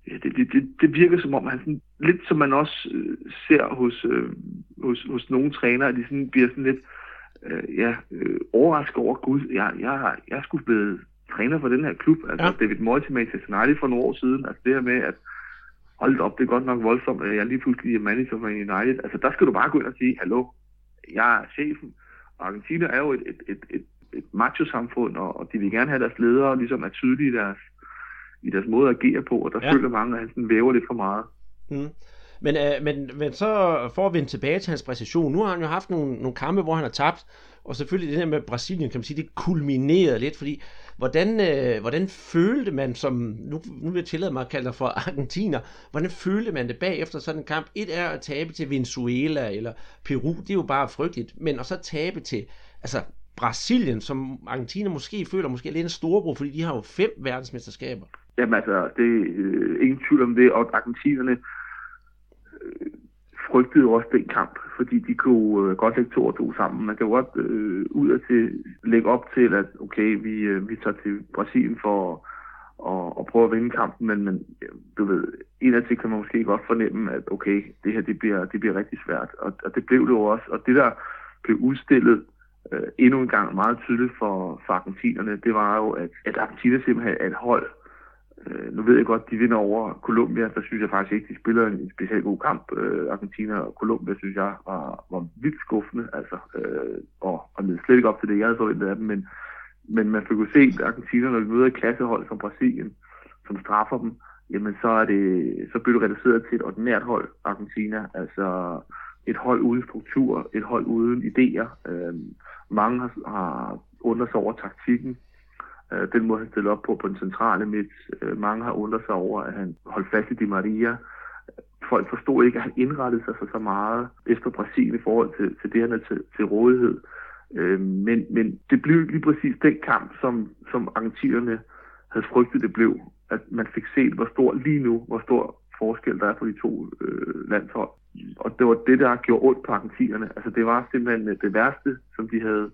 Ja, det, det, det, det virker som om, han sådan, lidt som man også øh, ser hos, øh, hos, hos nogle trænere, at de sådan, bliver sådan lidt øh, ja, øh, overrasket over, gud, jeg, jeg, jeg skulle blive træner for den her klub. Altså ja. David Moyes i Manchester United for nogle år siden. Altså det her med, at hold op, det er godt nok voldsomt, at jeg lige pludselig er manager for United. Altså der skal du bare gå ind og sige, hallo, jeg er chefen. Og Argentina er jo et, et, et, et et macho-samfund, og, og de vil gerne have deres ledere ligesom er tydelige i deres, i deres måde at agere på, og der ja. føler mange, at han sådan væver lidt for meget. Mm. Men, øh, men, men så for at vende tilbage til hans præcision, nu har han jo haft nogle, nogle kampe, hvor han har tabt, og selvfølgelig det der med Brasilien, kan man sige, det kulminerede lidt, fordi hvordan, øh, hvordan følte man som, nu, nu vil jeg tillade mig at kalde dig for argentiner, hvordan følte man det bagefter sådan en kamp? Et er at tabe til Venezuela eller Peru, det er jo bare frygteligt, men at så tabe til, altså Brasilien, som Argentina måske føler måske lidt en storbror, fordi de har jo fem verdensmesterskaber. Jamen altså, det er øh, ingen tvivl om det, og argentinerne frygtede jo også den kamp, fordi de kunne øh, godt lægge to og to sammen. Man kan jo godt øh, ud af til lægge op til, at okay, vi, øh, vi tager til Brasilien for at, at prøve at vinde kampen, men, men du ved, en af kan man måske godt fornemme, at okay, det her det bliver, det bliver rigtig svært, og, og det blev det jo også, og det der blev udstillet øh, endnu en gang meget tydeligt for, for argentinerne, det var jo, at, at Argentina simpelthen er et hold. Øh, nu ved jeg godt, de vinder over Colombia, der synes jeg faktisk ikke, de spiller en, specielt god kamp. Øh, Argentina og Colombia, synes jeg, var, var vildt skuffende, altså, øh, og, og ned slet ikke op til det, jeg havde forventet af dem, men, men man fik jo se, at Argentina, når de møder et klassehold som Brasilien, som straffer dem, jamen så, er det, så bliver det reduceret til et ordinært hold, Argentina. Altså et hold uden struktur, et hold uden idéer. Øh, mange har, har undret sig over taktikken. Øh, den måde, han stillede op på på den centrale midt. Øh, mange har undret sig over, at han holdt fast i Di Maria. Folk forstod ikke, at han indrettede sig så, så meget efter Brasilien i forhold til, til det, han er til, til rådighed. Øh, men, men det blev lige præcis den kamp, som, som argentinerne havde frygtet, det blev. At man fik set, hvor stor lige nu, hvor stor forskel der er på de to øh, landshold. Og det var det, der gjorde ondt på argentinerne. Altså det var simpelthen det værste, som de havde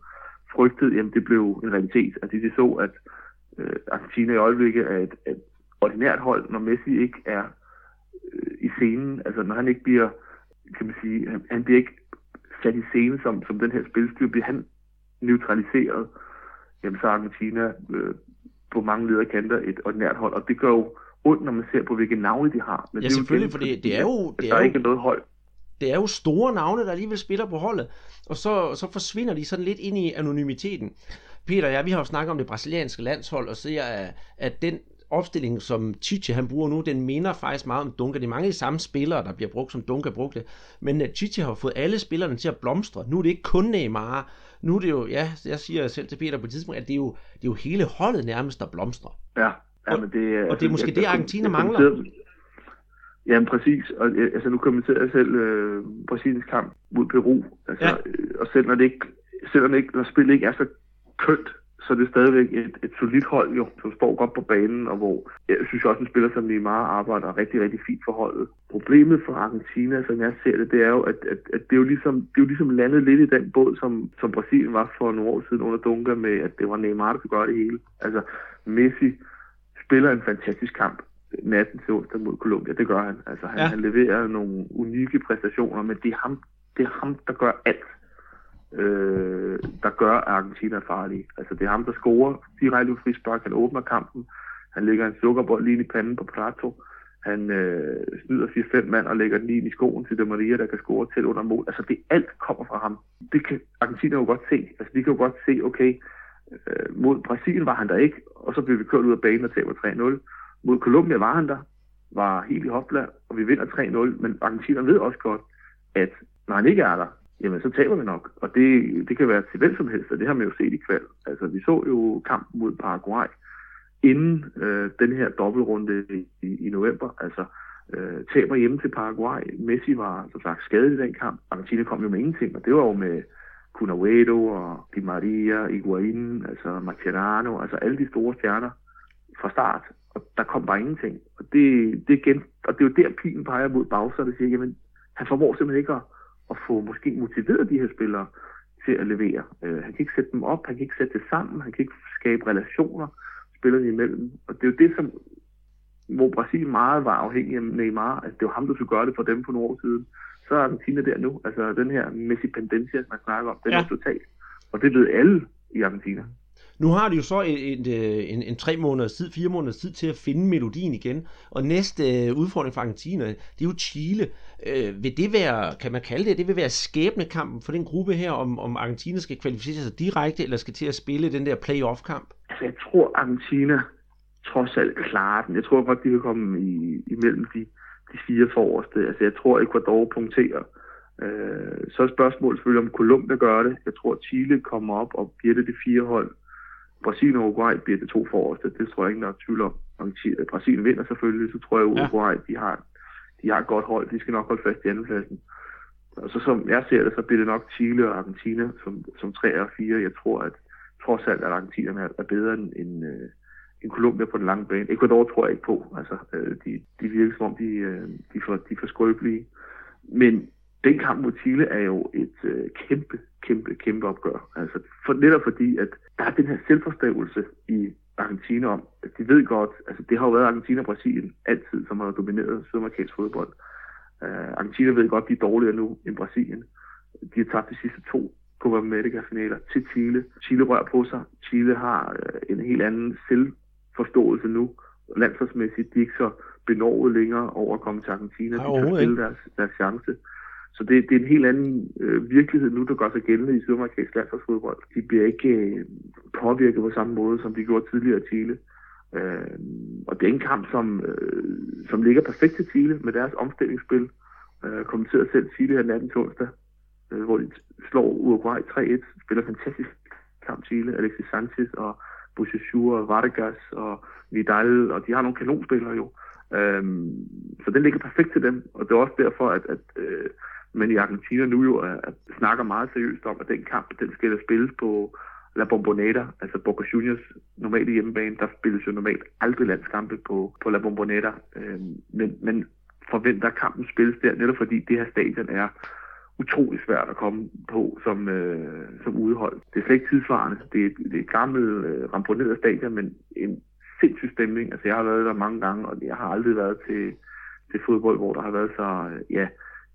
frygtet, jamen det blev en realitet. Altså de så, at øh, Argentina i øjeblikket er et, et ordinært hold, når Messi ikke er øh, i scenen. Altså når han ikke bliver, kan man sige, han, han bliver ikke sat i scenen som, som den her spilstyr, bliver han neutraliseret, jamen så er Argentina øh, på mange lederkanter et ordinært hold, og det gør jo ondt, når man ser på, hvilke navne de har. Men ja, det selvfølgelig, for det, det er jo... Det der er, er jo, ikke noget hold. Det er jo store navne, der alligevel spiller på holdet, og så, så forsvinder de sådan lidt ind i anonymiteten. Peter og jeg, vi har jo snakket om det brasilianske landshold, og ser, at, at den opstilling, som Chiche han bruger nu, den minder faktisk meget om Dunga. Det er mange af de samme spillere, der bliver brugt, som Dunga brugte. Men uh, Chiche har fået alle spillerne til at blomstre. Nu er det ikke kun Neymar. Nu er det jo, ja, jeg siger selv til Peter på et tidspunkt, at det er jo, det er jo hele holdet nærmest, der blomstrer. Ja, ja men det, og, og det er måske jeg, det, Argentina mangler. Jamen præcis, og altså nu kommenterer jeg selv øh, Brasiliens kamp mod Peru, altså, ja. øh, og selv når det ikke, selv når, ikke, når spillet ikke er så kønt, så er det stadigvæk et, et solidt hold, jo, som står godt på banen, og hvor jeg synes også, en spiller som Neymar arbejder rigtig, rigtig fint for holdet. Problemet for Argentina, som jeg ser det, det er jo, at, at, at det, er jo ligesom, det er jo ligesom landet lidt i den båd, som, som Brasilien var for nogle år siden under Dunga, med at det var Neymar, der skulle gøre det hele. Altså, Messi spiller en fantastisk kamp natten til onsdag mod Colombia. Det gør han. Altså, han, ja. han leverer nogle unikke præstationer, men det er ham, det er ham der gør alt øh, der gør, at Argentina er farlige. Altså, det er ham, der scorer direkte på frispark. Han åbner kampen. Han lægger en sukkerbold lige i panden på Prato. Han øh, snyder 4-5 mand og lægger den lige i skoen til De Maria, der kan score til under mål. Altså, det alt kommer fra ham. Det kan Argentina jo godt se. Altså, de kan jo godt se, okay, øh, mod Brasilien var han der ikke, og så blev vi kørt ud af banen og taber 3-0. Mod Colombia var han der, var helt i hopland, og vi vinder 3-0, men Argentina ved også godt, at når han ikke er der, jamen så taber vi nok. Og det, det kan være til hvem som helst, og det har man jo set i kval. Altså vi så jo kampen mod Paraguay inden øh, den her dobbeltrunde i, i november. Altså øh, taber hjemme til Paraguay. Messi var som sagt skadet i den kamp. Argentina kom jo med ingenting, og det var jo med Cunagüero og Di Maria, Higuain, altså Mascherano, altså alle de store stjerner fra start. Og der kom bare ingenting. Og det, det, igen, og det er jo der pilen peger mod Bowser, der siger, jamen han formår simpelthen ikke at at få måske motiveret de her spillere til at levere. Øh, han kan ikke sætte dem op, han kan ikke sætte det sammen, han kan ikke skabe relationer spillerne imellem. Og det er jo det, som hvor Brasilien meget var afhængig af Neymar, at det var ham, der skulle gøre det for dem for nogle år siden. Så er Argentina der nu. Altså den her Messi pendencia, man snakker om, den ja. er total. Og det ved alle i Argentina. Nu har de jo så en, en, øh, en, en tre måneders tid, fire måneders tid til at finde melodien igen. Og næste øh, udfordring for Argentina, det er jo Chile. Øh, vil det være, kan man kalde det, det vil være skæbnekampen for den gruppe her, om, om Argentina skal kvalificere sig direkte, eller skal til at spille den der playoff-kamp? Altså, jeg tror, Argentina trods alt klarer den. Jeg tror godt, de kan komme i, imellem de, de fire forreste. Altså, jeg tror, Ecuador punkterer. Øh, så er spørgsmålet selvfølgelig, om Colombia gør det. Jeg tror, Chile kommer op og bliver det de fire hold. Brasilien og Uruguay bliver det to forreste. Det tror jeg ikke, der er tvivl om. Om Brasilien vinder selvfølgelig, så tror jeg, at Uruguay de har, de har et godt hold. De skal nok holde fast i andenpladsen. Og så som jeg ser det, så bliver det nok Chile og Argentina som, som 3 og 4. Jeg tror, at trods alt, at Argentina er bedre end, end, øh, end Colombia på den lange bane. Ecuador tror jeg ikke på. Altså, øh, de, de virker som om, de, øh, de, for, de er for skrøbelige. Men den kamp mod Chile er jo et øh, kæmpe, kæmpe, kæmpe opgør. Altså, for, netop fordi, at der er den her selvforståelse i Argentina om, at de ved godt, altså det har jo været Argentina og Brasilien altid, som har domineret sydamerikansk fodbold. Uh, Argentina ved godt, de er dårligere nu end Brasilien. De har tabt de sidste to Copa America-finaler til Chile. Chile rører på sig. Chile har uh, en helt anden selvforståelse nu. Landsholdsmæssigt, de er ikke så benovet længere over at komme til Argentina. De kan spille deres, deres chance. Så det, det er en helt anden øh, virkelighed nu, der gør sig gældende i sydamerikansk landsholdsfodbold. De bliver ikke øh, påvirket på samme måde, som de gjorde tidligere i Chile. Øh, og det er en kamp, som, øh, som ligger perfekt til Chile med deres omstillingsspil. Øh, kommenterede selv Chile her natten onsdag, øh, hvor de slår Uruguay 3-1. Spiller fantastisk kamp Chile. Alexis Sanchez og Bouchachur og Vargas og Vidal, og de har nogle kanonspillere jo. Øhm, så den ligger perfekt til dem, og det er også derfor, at, at øh, men i Argentina nu jo øh, er, er, snakker meget seriøst om, at den kamp, den skal spilles på La Bombonera, altså Boca Juniors normalt hjemmebane, der spilles jo normalt aldrig landskampe på, på La Bombonera, øh, men, men forventer at kampen spilles der, netop fordi det her stadion er utrolig svært at komme på som, øh, som udehold. Det er slet ikke tidsvarende. Det er, det er et gammelt, øh, ramponeret stadion, men en sindssyg stemning. Altså, jeg har været der mange gange, og jeg har aldrig været til, til fodbold, hvor der har været så, øh, ja,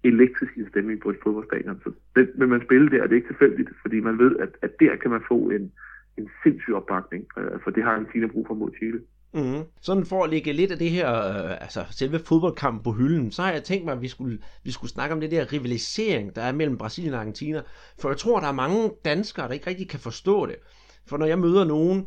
elektrisk stemning på et fodboldstadion. Så det vil man spille der, og det er ikke tilfældigt, fordi man ved, at, at der kan man få en, en sindssyg opbakning, øh, for det har Argentina brug for mod Chile. Mm. Sådan for at lægge lidt af det her, øh, altså selve fodboldkampen på hylden, så har jeg tænkt mig, at vi skulle, vi skulle snakke om det der rivalisering, der er mellem Brasilien og Argentina. For jeg tror, der er mange danskere, der ikke rigtig kan forstå det. For når jeg møder nogen,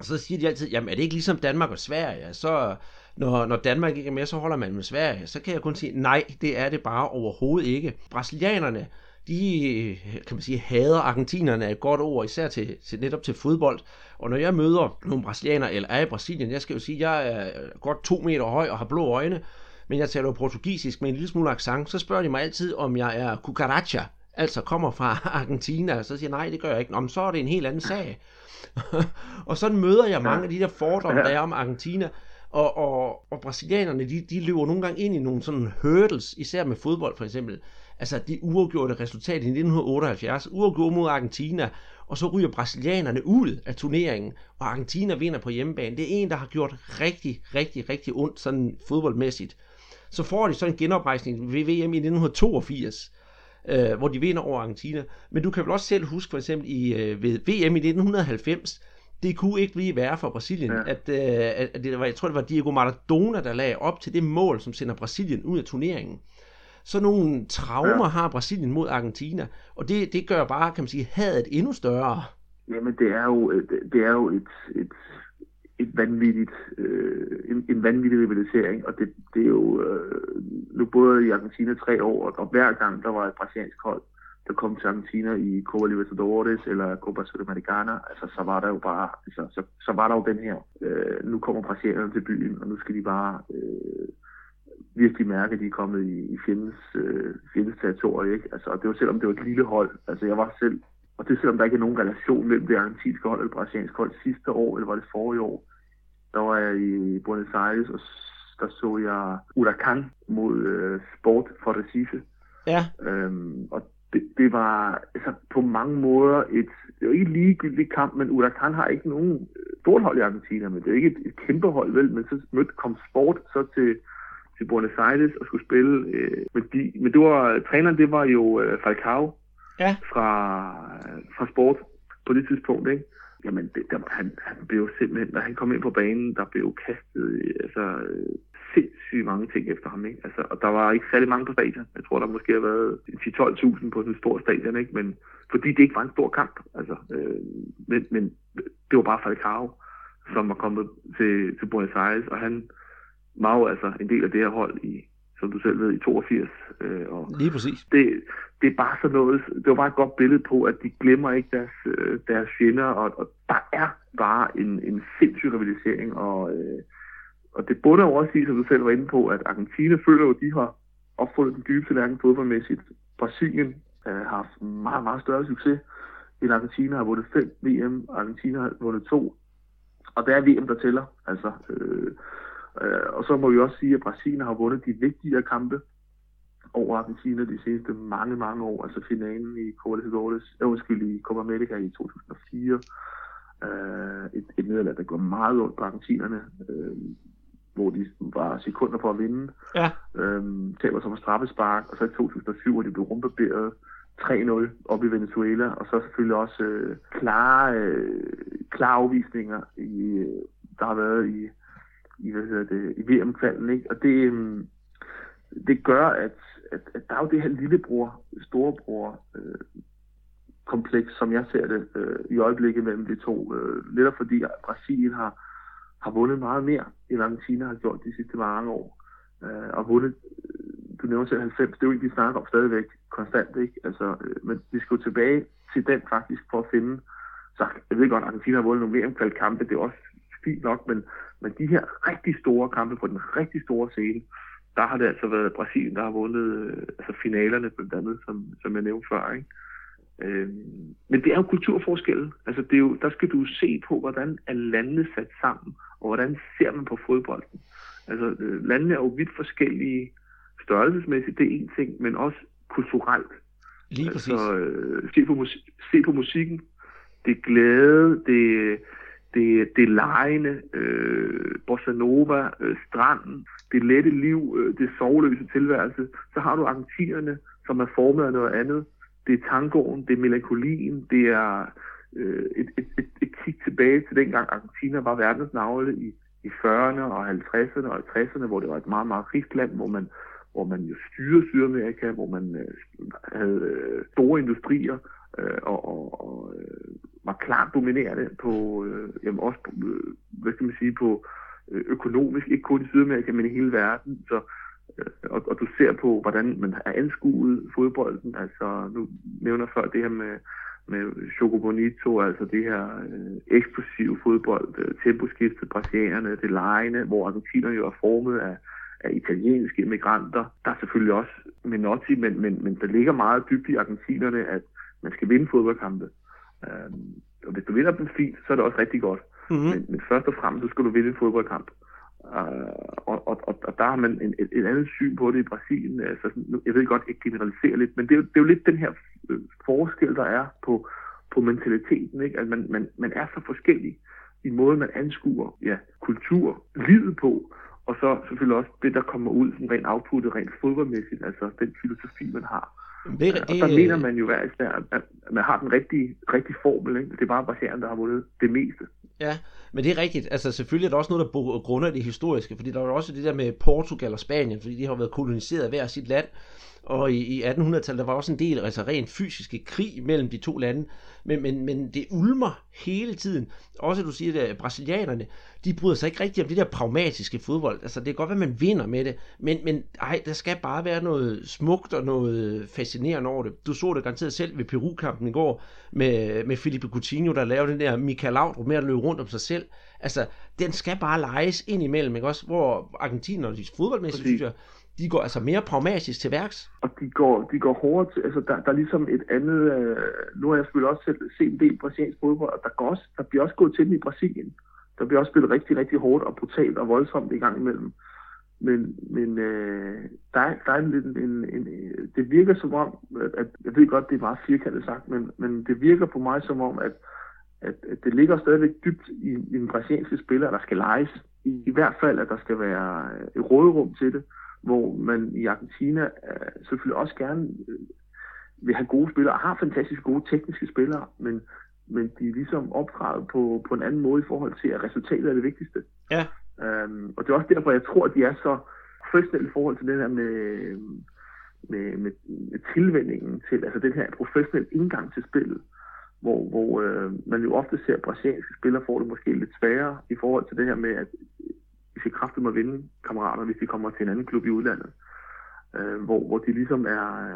så siger de altid, jamen er det ikke ligesom Danmark og Sverige? Så når, når Danmark ikke er med, så holder man med Sverige. Så kan jeg kun sige, nej, det er det bare overhovedet ikke. Brasilianerne, de kan man sige, hader argentinerne er et godt ord, især til, til netop til fodbold. Og når jeg møder nogle brasilianere, eller er i Brasilien, jeg skal jo sige, jeg er godt to meter høj og har blå øjne, men jeg taler jo portugisisk med en lille smule accent, så spørger de mig altid, om jeg er cucaracha, altså kommer fra Argentina, så siger jeg, nej, det gør jeg ikke. Nå, men så er det en helt anden sag. og sådan møder jeg mange af de der fordomme, der er om Argentina, og, og, og brasilianerne, de, de løber nogle gange ind i nogle sådan hurdles, især med fodbold for eksempel. Altså det uafgjorte resultat i 1978, uafgjort mod Argentina, og så ryger brasilianerne ud af turneringen, og Argentina vinder på hjemmebane. Det er en, der har gjort rigtig, rigtig, rigtig ondt sådan fodboldmæssigt. Så får de sådan en genoprejsning ved VM i 1982, øh, hvor de vinder over Argentina. Men du kan vel også selv huske for eksempel i, øh, ved VM i 1990, det kunne ikke lige være for Brasilien, ja. at, øh, at det var, jeg tror det var Diego Maradona, der lagde op til det mål, som sender Brasilien ud af turneringen. Så nogle traumer ja. har Brasilien mod Argentina, og det, det gør bare, kan man sige, hadet endnu større. Jamen det er jo, det er jo et, et, et vanvittigt, øh, en, en vanvittig rivalisering, og det, det er jo øh, nu både i Argentina tre år, og hver gang der var et brasiliansk hold, der kom til Argentina i Copa Libertadores eller Copa Sudamericana, altså så var der jo bare, altså, så, så var der jo den her, øh, nu kommer brasilianerne til byen, og nu skal de bare øh, virkelig mærke, at de er kommet i, i fjendens, øh, fjendens territorie, ikke? Altså, det var selvom det var et lille hold, altså jeg var selv, og det er selvom der ikke er nogen relation mellem det argentinske hold og det brasilianske hold sidste år, eller var det forrige år, der var jeg i Buenos Aires, og der så jeg Huracan mod øh, Sport for Recife. Ja. Øhm, og det, det var altså, på mange måder et, det var ikke ligegyldigt kamp, men Huracan har ikke nogen stort hold i Argentina, men det er ikke et, et kæmpe hold, vel, men så mødte kom Sport så til, til Buenos Aires og skulle spille, øh, men, de, men det var, træneren det var jo øh, Falcao ja. fra, fra Sport på det tidspunkt, ikke? Jamen, det, der, han, han blev simpelthen, når han kom ind på banen, der blev kastet altså, sindssygt mange ting efter ham. Ikke? Altså, og der var ikke særlig mange på stadion. Jeg tror, der måske har været 10-12.000 på sådan en stor stadion, ikke? Men, fordi det ikke var en stor kamp. Altså, øh, men, men det var bare Falcao, som var kommet til, til Buenos Aires, og han var jo altså en del af det her hold i, som du selv ved, i 82. Øh, og Lige præcis. Det, det er bare sådan noget, det var bare et godt billede på, at de glemmer ikke deres, øh, deres fjender, og, og der er bare en, en sindssyg rivalisering, og, øh, og det burde jo også sige, som du selv var inde på, at Argentina føler jo, at de har opfundet den dybeste lærken fodboldmæssigt. Brasilien øh, har haft meget, meget større succes, end Argentina har vundet fem VM, Argentina har vundet to, og det er VM, der tæller. Altså, øh, øh, og så må vi også sige, at Brasilien har vundet de vigtigere kampe over Argentina de seneste mange, mange år. Altså finalen i Copa Libertadores, øh, undskyld, i Copa America i 2004. Øh, et, et nederlag, der går meget ondt på argentinerne. Øh, hvor de var sekunder på at vinde. Ja. Øhm, taber som straffespark, og så i 2007, hvor de blev rumbarberet 3-0 op i Venezuela, og så selvfølgelig også øh, klare, øh, klare afvisninger, i, der har været i, i, hvad hedder det, i VM-kvalen, Ikke? Og det, øh, det gør, at, at, at der er jo det her lillebror, storebror øh, kompleks, som jeg ser det øh, i øjeblikket mellem de to. Øh, netop fordi Brasilien har, har vundet meget mere, end Argentina har gjort de sidste mange år. Øh, og vundet, øh, du nævner selv 90, det er jo ikke, vi snakker om stadigvæk konstant, ikke? Altså, øh, men vi skal jo tilbage til den faktisk for at finde, så jeg ved godt, Argentina har vundet nogle VM-kampe, det er også fint nok, men, men de her rigtig store kampe på den rigtig store scene, der har det altså været Brasilien, der har vundet øh, altså finalerne blandt andet, som, som jeg nævnte før. Ikke? Øh, men det er jo kulturforskelle. Altså det er jo, der skal du se på, hvordan er landene sat sammen, og hvordan ser man på fodbolden. Altså øh, landene er jo vidt forskellige størrelsesmæssigt, det er en ting, men også kulturelt. Lige præcis. Altså, øh, se, på musik, se på musikken, det glæde, det, det, det lejende, øh, bossa nova, øh, stranden, det lette liv, øh, det sovløse tilværelse. Så har du argentinerne, som er formet af noget andet. Det er tangoen, det er melankolien, det er øh, et, et, et, et kig tilbage til dengang Argentina var verdens navle i, i 40'erne og 50'erne og 60'erne, hvor det var et meget, meget rigt land, hvor man, hvor man jo styrede Sydamerika, hvor man øh, havde øh, store industrier øh, og, og, og øh, var klart dominerende på, øh, jamen også på, øh, hvad skal man sige, på øh, økonomisk, ikke kun i Sydamerika, men i hele verden. Så, øh, og, og du ser på, hvordan man har anskuet fodbolden. Altså, nu nævner før det her med, med Choco Bonito, altså det her øh, eksplosive fodbold, øh, temposkiftet, brasilianerne, det lejende, hvor argentinerne jo er formet af, af italienske immigranter. Der er selvfølgelig også Menotti, men, men, men der ligger meget dybt i argentinerne, at man skal vinde fodboldkampe. Øhm, og hvis du vinder dem fint, så er det også rigtig godt. Mm-hmm. Men, men først og fremmest, så skal du vinde en fodboldkamp. Uh, og, og, og, og der har man en, et, et andet syn på det i Brasilien. Altså, jeg ved godt, ikke generalisere lidt, men det er, jo, det er jo lidt den her øh, forskel, der er på, på mentaliteten. Ikke? At man, man, man er så forskellig i måden, man anskuer ja, kultur, livet på, og så selvfølgelig også det, der kommer ud som rent outputtet, rent fodboldmæssigt, altså den filosofi, man har. Det, det, og der mener man jo at, at man har den rigtige, rigtige formel. Ikke? Det er bare Brasilian, der har vundet det meste. Ja, men det er rigtigt. Altså selvfølgelig er der også noget, der grunder det historiske, fordi der er også det der med Portugal og Spanien, fordi de har været koloniseret hver sit land. Og i, i 1800-tallet, der var også en del altså rent fysiske krig mellem de to lande. Men, men, men det ulmer hele tiden. Også du siger, at brasilianerne, de bryder sig ikke rigtig om det der pragmatiske fodbold. Altså det er godt, at man vinder med det, men, men ej, der skal bare være noget smukt og noget fascinerende over det. Du så det garanteret selv ved Peru-kampen i går med, med Felipe Coutinho, der lavede den der Michael Laudrup med at løbe rundt om sig selv. Altså, den skal bare lejes ind imellem, ikke også? Hvor argentinerne, fodboldmæssigt, synes jeg, de går altså mere pragmatisk til værks. Og de går, de går hårdere til, altså der, der er ligesom et andet, øh, nu har jeg selvfølgelig også selv set en del brasiliansk fodbold, og der, går også, der bliver også gået til den i Brasilien. Der bliver også spillet rigtig, rigtig hårdt og brutalt og voldsomt i gang imellem. Men, men øh, der, er, der er en, en, en, en, det virker som om, at, jeg ved godt, det er meget firkantet sagt, men, men det virker på mig som om, at, at, at det ligger stadigvæk dybt i, i den brasilianske spiller, at der skal lejes. I, I hvert fald, at der skal være et råderum til det hvor man i Argentina øh, selvfølgelig også gerne øh, vil have gode spillere, og har fantastisk gode tekniske spillere, men, men de er ligesom opdraget på, på en anden måde i forhold til, at resultatet er det vigtigste. Ja. Øhm, og det er også derfor, jeg tror, at de er så professionelle i forhold til det her med, med, med, med tilvændingen til, altså den her professionelle indgang til spillet, hvor, hvor øh, man jo ofte ser, at brasilianske spillere får det måske lidt sværere i forhold til det her med, at de skal kraftigt må vinde kammerater, hvis de kommer til en anden klub i udlandet. Øh, hvor, hvor de ligesom er,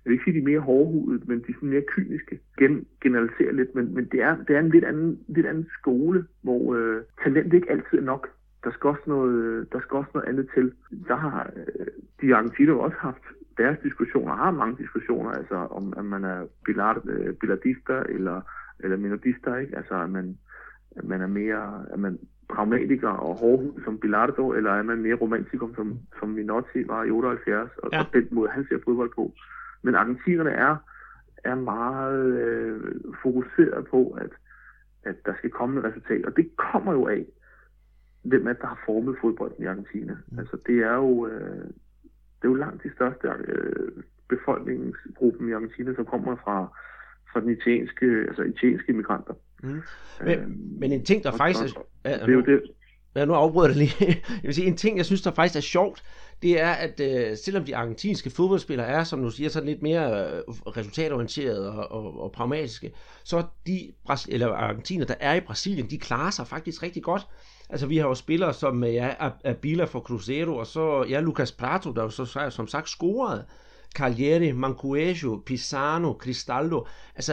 jeg vil ikke sige, de er mere hårdhudet, men de er sådan mere kyniske. Gen, generaliserer lidt, men, men det, er, det er en lidt anden, lidt anden skole, hvor øh, talent ikke altid er nok. Der skal, også noget, øh, der skal også noget andet til. Der har øh, de argentiner også haft deres diskussioner, har mange diskussioner, altså om at man er øh, billardista eller, eller minodista, ikke? altså at man, at man er mere, at man pragmatiker og hårdhud som Bilardo, eller er man mere romantikum som, som Minotti var i 78, og, ja. og den måde, han ser fodbold på. Men argentinerne er, er meget øh, fokuseret på, at, at der skal komme et resultat, og det kommer jo af, hvem er der har formet fodbolden i Argentina. Mm. Altså det er jo, øh, det er jo langt de største øh, befolkningsgruppen i Argentina, som kommer fra, fra den italienske, altså italienske immigranter. Mm. Men, øh, men en ting, der faktisk... Og, er, det er jo det. Ja, nu afbryder jeg lige. Jeg vil sige, en ting, jeg synes, der faktisk er sjovt, det er, at øh, selvom de argentinske fodboldspillere er, som du siger, sådan lidt mere øh, resultatorienterede og, og, og pragmatiske, så de eller argentiner, der er i Brasilien, de klarer sig faktisk rigtig godt. Altså, vi har jo spillere som øh, ja, Abila for Cruzeiro, og så ja, Lucas Prato, der jo så som sagt scorede. Cagliari, Mancuejo, Pisano, Cristaldo. Altså,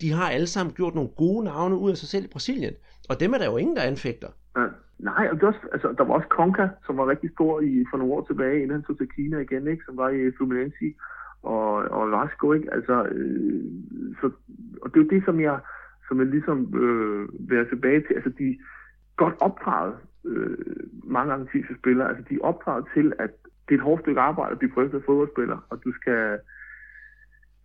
de har alle sammen gjort nogle gode navne ud af sig selv i Brasilien. Og dem er der jo ingen, der anfægter. Ja. Nej, og det også, altså, der var også Konka, som var rigtig stor i, for nogle år tilbage, inden han tog til Kina igen, ikke? som var i Fluminense og, og Vasco, ikke? Altså, øh, så, og det er jo det, som jeg, som jeg ligesom øh, vil tilbage til. Altså, de godt opdraget, øh, mange argentinske spillere, altså de er opdraget til, at det er et hårdt stykke arbejde at blive prøvet fodboldspiller, og du skal,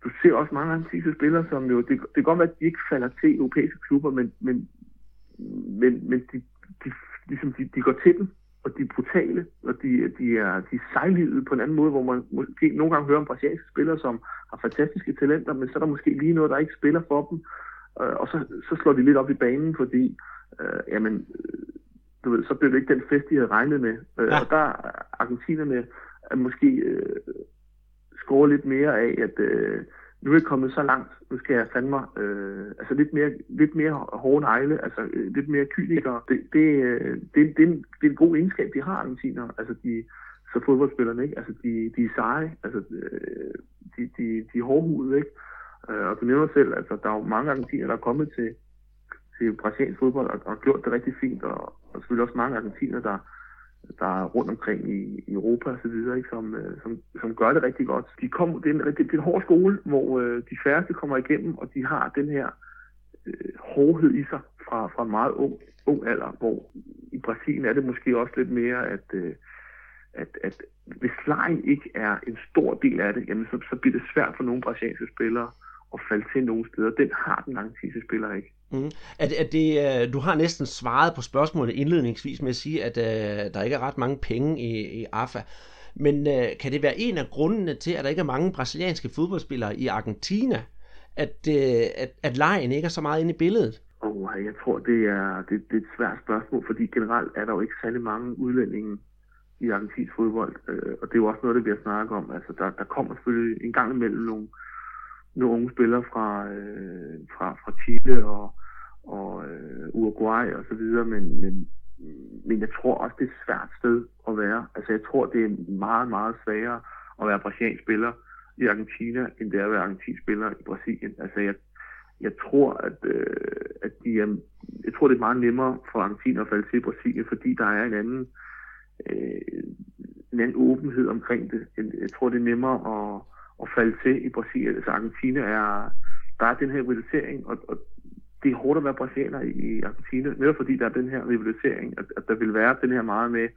du ser også mange argentinske spillere, som jo, det, det kan godt være, at de ikke falder til europæiske klubber, men, men, men, men de, de, ligesom de, de går til den, og de er brutale, og de, de er, de er sejlivede på en anden måde, hvor man måske nogle gange hører om brasilianske spillere, som har fantastiske talenter, men så er der måske lige noget, der ikke spiller for dem, øh, og så, så slår de lidt op i banen, fordi øh, jamen, øh, du ved, så bliver det ikke den fest, de havde regnet med. Øh, ja. Og der er argentinerne er måske øh, scorer lidt mere af, at øh, nu er jeg kommet så langt, nu skal jeg fandme øh, altså lidt mere, lidt mere hårde negle, altså øh, lidt mere kynikere. Det, det, øh, det, det, er en, det er en god egenskab, de har, argentiner. Altså de, så fodboldspillerne, ikke? Altså de, de er seje, altså øh, de, de, de er hårdhudede, ikke? Øh, og du nævner selv, altså der er jo mange argentiner, der er kommet til, til brasiliansk fodbold og, og gjort det rigtig fint, og, og selvfølgelig også mange argentiner, der, der er rundt omkring i, i Europa og så videre, ikke, som, øh, som, som gør det rigtig godt. De kom, det, er en, det, det er en hård skole, hvor øh, de færreste kommer igennem, og de har den her øh, hårdhed i sig fra, fra en meget ung, ung alder, hvor i Brasilien er det måske også lidt mere, at, øh, at, at hvis lejen ikke er en stor del af det, jamen så, så bliver det svært for nogle brasilianske spillere at falde til nogle steder. Den har den argentinske spiller ikke. Mm. At, at det, uh, du har næsten svaret på spørgsmålet indledningsvis med at sige, at uh, der ikke er ret mange penge i, i AFA. Men uh, kan det være en af grundene til, at der ikke er mange brasilianske fodboldspillere i Argentina, at, uh, at, at lejen ikke er så meget inde i billedet? Oh, jeg tror, det er, det, det er et svært spørgsmål, fordi generelt er der jo ikke særlig mange udlændinge i argentinsk fodbold, uh, og det er jo også noget, det vi har snakket om. Altså, der, der kommer selvfølgelig en gang imellem nogle, nogle unge spillere fra, øh, fra, fra Chile og, og øh, Uruguay og så videre, men, men, men jeg tror også, det er et svært sted at være. Altså jeg tror, det er meget, meget sværere at være brasiliansk spiller i Argentina, end det er at være argentinsk spiller i Brasilien. Altså jeg, jeg tror, at, øh, at de er, jeg tror, det er meget nemmere for Argentina at falde til i Brasilien, fordi der er en anden, øh, en anden åbenhed omkring det. Jeg tror, det er nemmere at, at falde til i Brasilien. Altså Argentina er, der er den her rivalisering, og, og det er hårdt at være brasilianer i Argentina, netop fordi der er den her rivalisering, at, at der vil være den her meget med,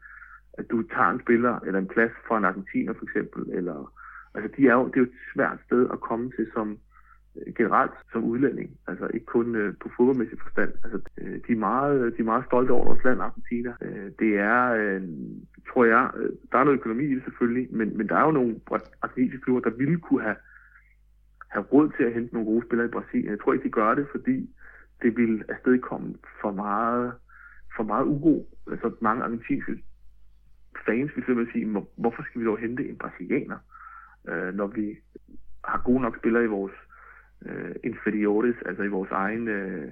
at du tager en spiller eller en plads fra en argentiner for eksempel, eller altså de er jo, det er jo et svært sted at komme til som øh, generelt som udlænding, altså ikke kun øh, på fodboldmæssig forstand. Altså, øh, de, er meget, øh, de er meget stolte over vores land, Argentina. Øh, det er, øh, tror jeg, øh, der er noget økonomi i det selvfølgelig, men, men der er jo nogle argentinske klubber, der ville kunne have, have råd til at hente nogle gode spillere i Brasilien. Jeg tror ikke, de gør det, fordi det vil afstedkomme for meget, for meget uro. Altså mange argentinske fans vil simpelthen sige, hvorfor skal vi dog hente en brasilianer, øh, når vi har gode nok spillere i vores øh, inferiores, altså i vores egen øh,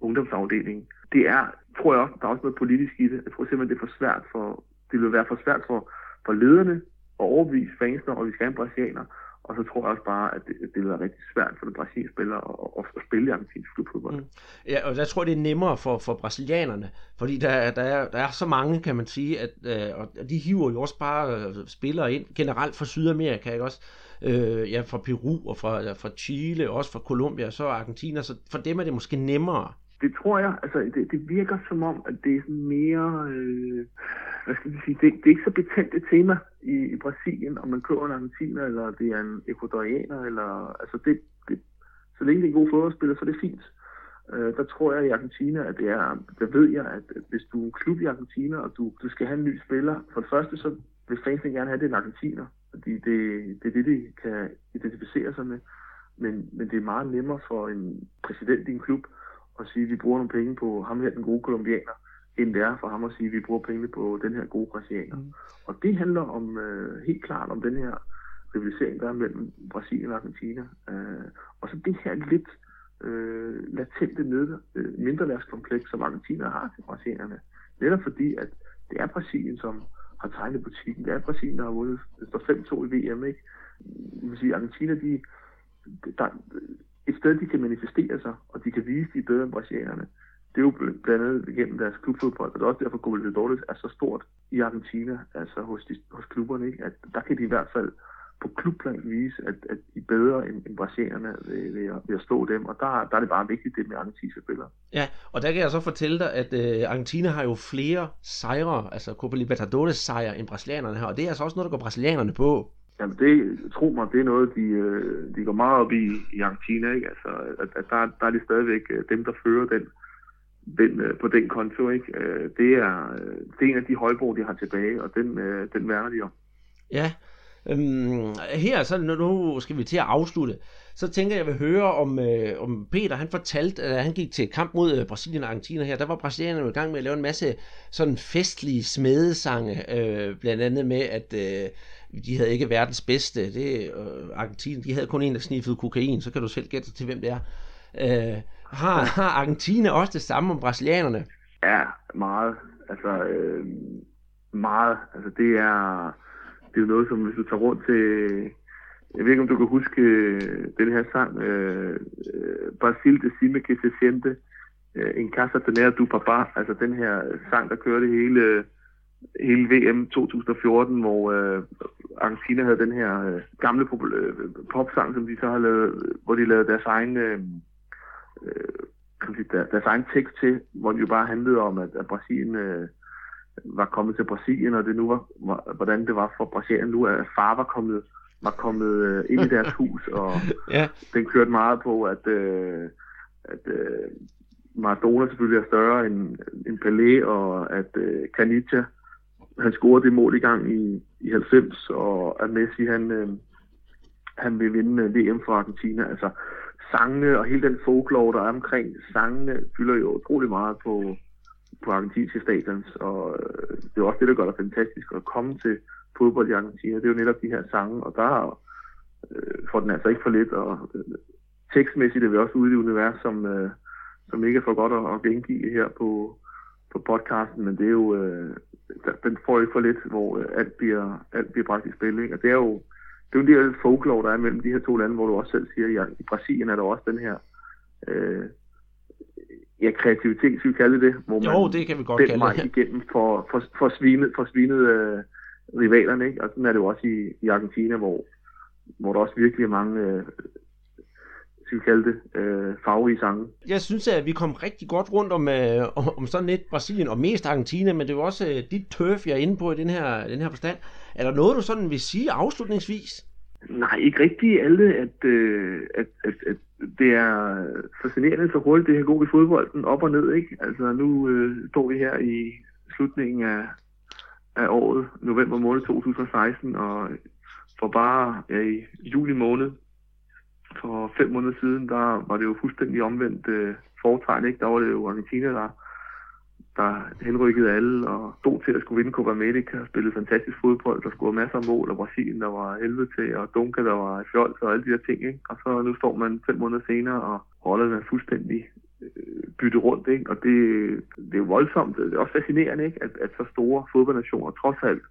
ungdomsafdeling. Det er, tror jeg også, der er også noget politisk i det. Jeg tror simpelthen, det er for svært for, det vil være for svært for, for lederne at overbevise fansene, og vi skal have en brasilianer. Og så tror jeg også bare, at det, det vil være rigtig svært for den brasilianske spiller at, at, spille i argentinsk klubfodbold. Mm. Ja, og jeg tror, det er nemmere for, for brasilianerne, fordi der, der, er, der er så mange, kan man sige, at øh, og de hiver jo også bare øh, spillere ind, generelt fra Sydamerika, ikke også? Øh, ja, fra Peru og fra, fra Chile, også fra Colombia, så Argentina, så for dem er det måske nemmere. Det tror jeg, altså det, det virker som om, at det er sådan mere, øh, hvad skal vi sige, det, det er ikke så betændt et tema i, i Brasilien, om man køber en argentiner, eller det er en ecuadorianer, eller, altså det, det, så længe det er en god fodboldspiller, så er det fint. Øh, der tror jeg i Argentina, at det er, der ved jeg, at hvis du er en klub i Argentina, og du, du skal have en ny spiller, for det første, så vil fansen gerne have det en argentiner, fordi det, det er det, de kan identificere sig med. Men, men det er meget nemmere for en præsident i en klub at sige, at vi bruger nogle penge på ham her, den gode kolumbianer, end det er for ham at sige, at vi bruger penge på den her gode brasilianer. Mm. Og det handler om øh, helt klart om den her rivalisering, der er mellem Brasilien og Argentina. Øh, og så det her lidt øh, latente ned, øh, mindreværdskompleks, som Argentina har til brasilianerne. Netop fordi, at det er Brasilien, som har tegnet butikken. Det er Brasilien, der har vundet. Det står 5-2 i VM, ikke? Vil sige, Argentina, de, der, et sted, de kan manifestere sig, og de kan vise, de er bedre end brasilianerne. Det er jo blandt andet gennem deres klubfodbold, og det er også derfor, at Libertadores er så stort i Argentina, altså hos, de, hos klubberne, ikke? at der kan de i hvert fald på klubplan vise, at, at de er bedre end, end brasilianerne ved, ved, at, ved at slå dem, og der, der er det bare vigtigt, det med argentinske spillere. Ja, og der kan jeg så fortælle dig, at øh, Argentina har jo flere sejre, altså Copa Libertadores sejre, end brasilianerne har, og det er altså også noget, der går brasilianerne på. Jamen det, tro mig, det er noget, de, øh, de går meget op i, i Argentina, ikke? Altså, at, at der, der er de stadigvæk øh, dem, der fører den, den, øh, på den konto, ikke? Det er, det er en af de højborg, de har tilbage, og den, den værner de om. Ja, øhm, her så nu skal vi til at afslutte, så tænker jeg, at jeg vil høre om, øh, om Peter, han fortalte, at han gik til kamp mod øh, Brasilien og Argentina her, der var brasilianerne i gang med at lave en masse sådan festlige smedesange, øh, blandt andet med, at øh, de havde ikke verdens bedste. Det, øh, Argentina, de havde kun en, der sniffede kokain, så kan du selv gætte til, hvem det er. Øh, har, har Argentina også det samme om brasilianerne? Ja, meget. Altså, øh, meget. Altså, det er, det er jo noget, som hvis du tager rundt til... Jeg ved ikke, om du kan huske øh, den her sang, øh, øh Brasil de Cime que se siente, øh, en casa tener du papa, altså den her sang, der kørte hele hele VM 2014, hvor øh, Argentina havde den her øh, gamle pop, øh, popsang, som de så har lavet, hvor de lavede deres egen, øh, øh, deres, egen tekst til, hvor det jo bare handlede om, at, at Brasilien øh, var kommet til Brasilien, og det nu var, var, hvordan det var for Brasilien nu, at far var kommet, var kommet øh, ind i deres hus, og ja. den kørte meget på, at, øh, at øh, Maradona selvfølgelig er større end, end Pelé, og at øh, Canita han scorede det mål i gang i, i 90, og at Messi han, øh, han vil vinde øh, VM for Argentina. Altså sangene og hele den folklore, der er omkring sangene, fylder jo utrolig meget på, på argentinske stadions, og øh, det er også det, der gør det fantastisk at komme til fodbold i Argentina. Det er jo netop de her sange, og der øh, får den altså ikke for lidt, og øh, tekstmæssigt er vi også ude i et univers, som, øh, som ikke er for godt at, at gengive her på, på podcasten, men det er jo, øh, den får ikke for lidt, hvor øh, alt bliver, alt bliver bragt i spil. Ikke? Og det er jo det er jo en del folklore, der er mellem de her to lande, hvor du også selv siger, at i Brasilien er der også den her øh, ja, kreativitet, skal vi kalde det, hvor man jo, det kan vi godt den kalde det. igennem for, for, for svinet, for svinet øh, rivalerne. Ikke? Og sådan er det jo også i, i Argentina, hvor, hvor der også virkelig er mange øh, skal vi kalde det, øh, farverige sange. Jeg synes, at vi kom rigtig godt rundt om, øh, om sådan lidt Brasilien og mest Argentina, men det er jo også øh, dit turf, jeg er inde på i den her, den her forstand. Er der noget, du sådan vil sige afslutningsvis? Nej, ikke rigtig alle, at, øh, at, at, at det er fascinerende så hurtigt, det her går i fodbolden op og ned, ikke? Altså nu øh, står vi her i slutningen af, af året, november måned 2016, og for bare ja, i juli måned for fem måneder siden, der var det jo fuldstændig omvendt øh, foretegn, ikke? Der var det jo Argentina, der, der henrykkede alle og stod til at skulle vinde Copa America og spillede fantastisk fodbold, der scorede masser af mål, og Brasilien, der var helvede til, og Dunka, der var fjols og alle de der ting, ikke? Og så nu står man fem måneder senere, og holdet er fuldstændig øh, bytte rundt, ikke? Og det, det er voldsomt, det er også fascinerende, ikke? At, at så store fodboldnationer trods alt